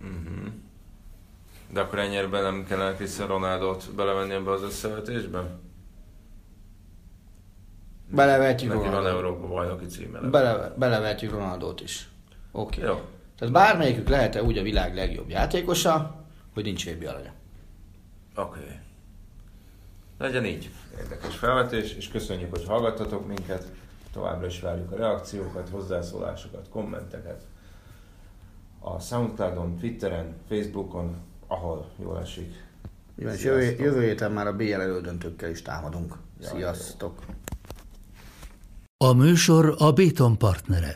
Uh-huh. De akkor ennyire nem kellene Cristiano Ronaldo-t belevenni ebbe az összevetésbe? Belevetjük Neki van. Európa bajnoki címe. Bele, belevetjük Ronaldot is. Oké. Okay. Jó. Tehát bármelyikük lehet-e úgy a világ legjobb játékosa, hogy nincs VB aranya? Oké. Okay. Legyen így. Érdekes felvetés, és köszönjük, hogy hallgattatok minket. Továbbra is várjuk a reakciókat, hozzászólásokat, kommenteket. A Soundcloudon, Twitteren, Facebookon, ahol jól esik. Jövő, jövő héten már a BL elődöntőkkel is támadunk. Jaj, Sziasztok! A műsor a Béton partnere.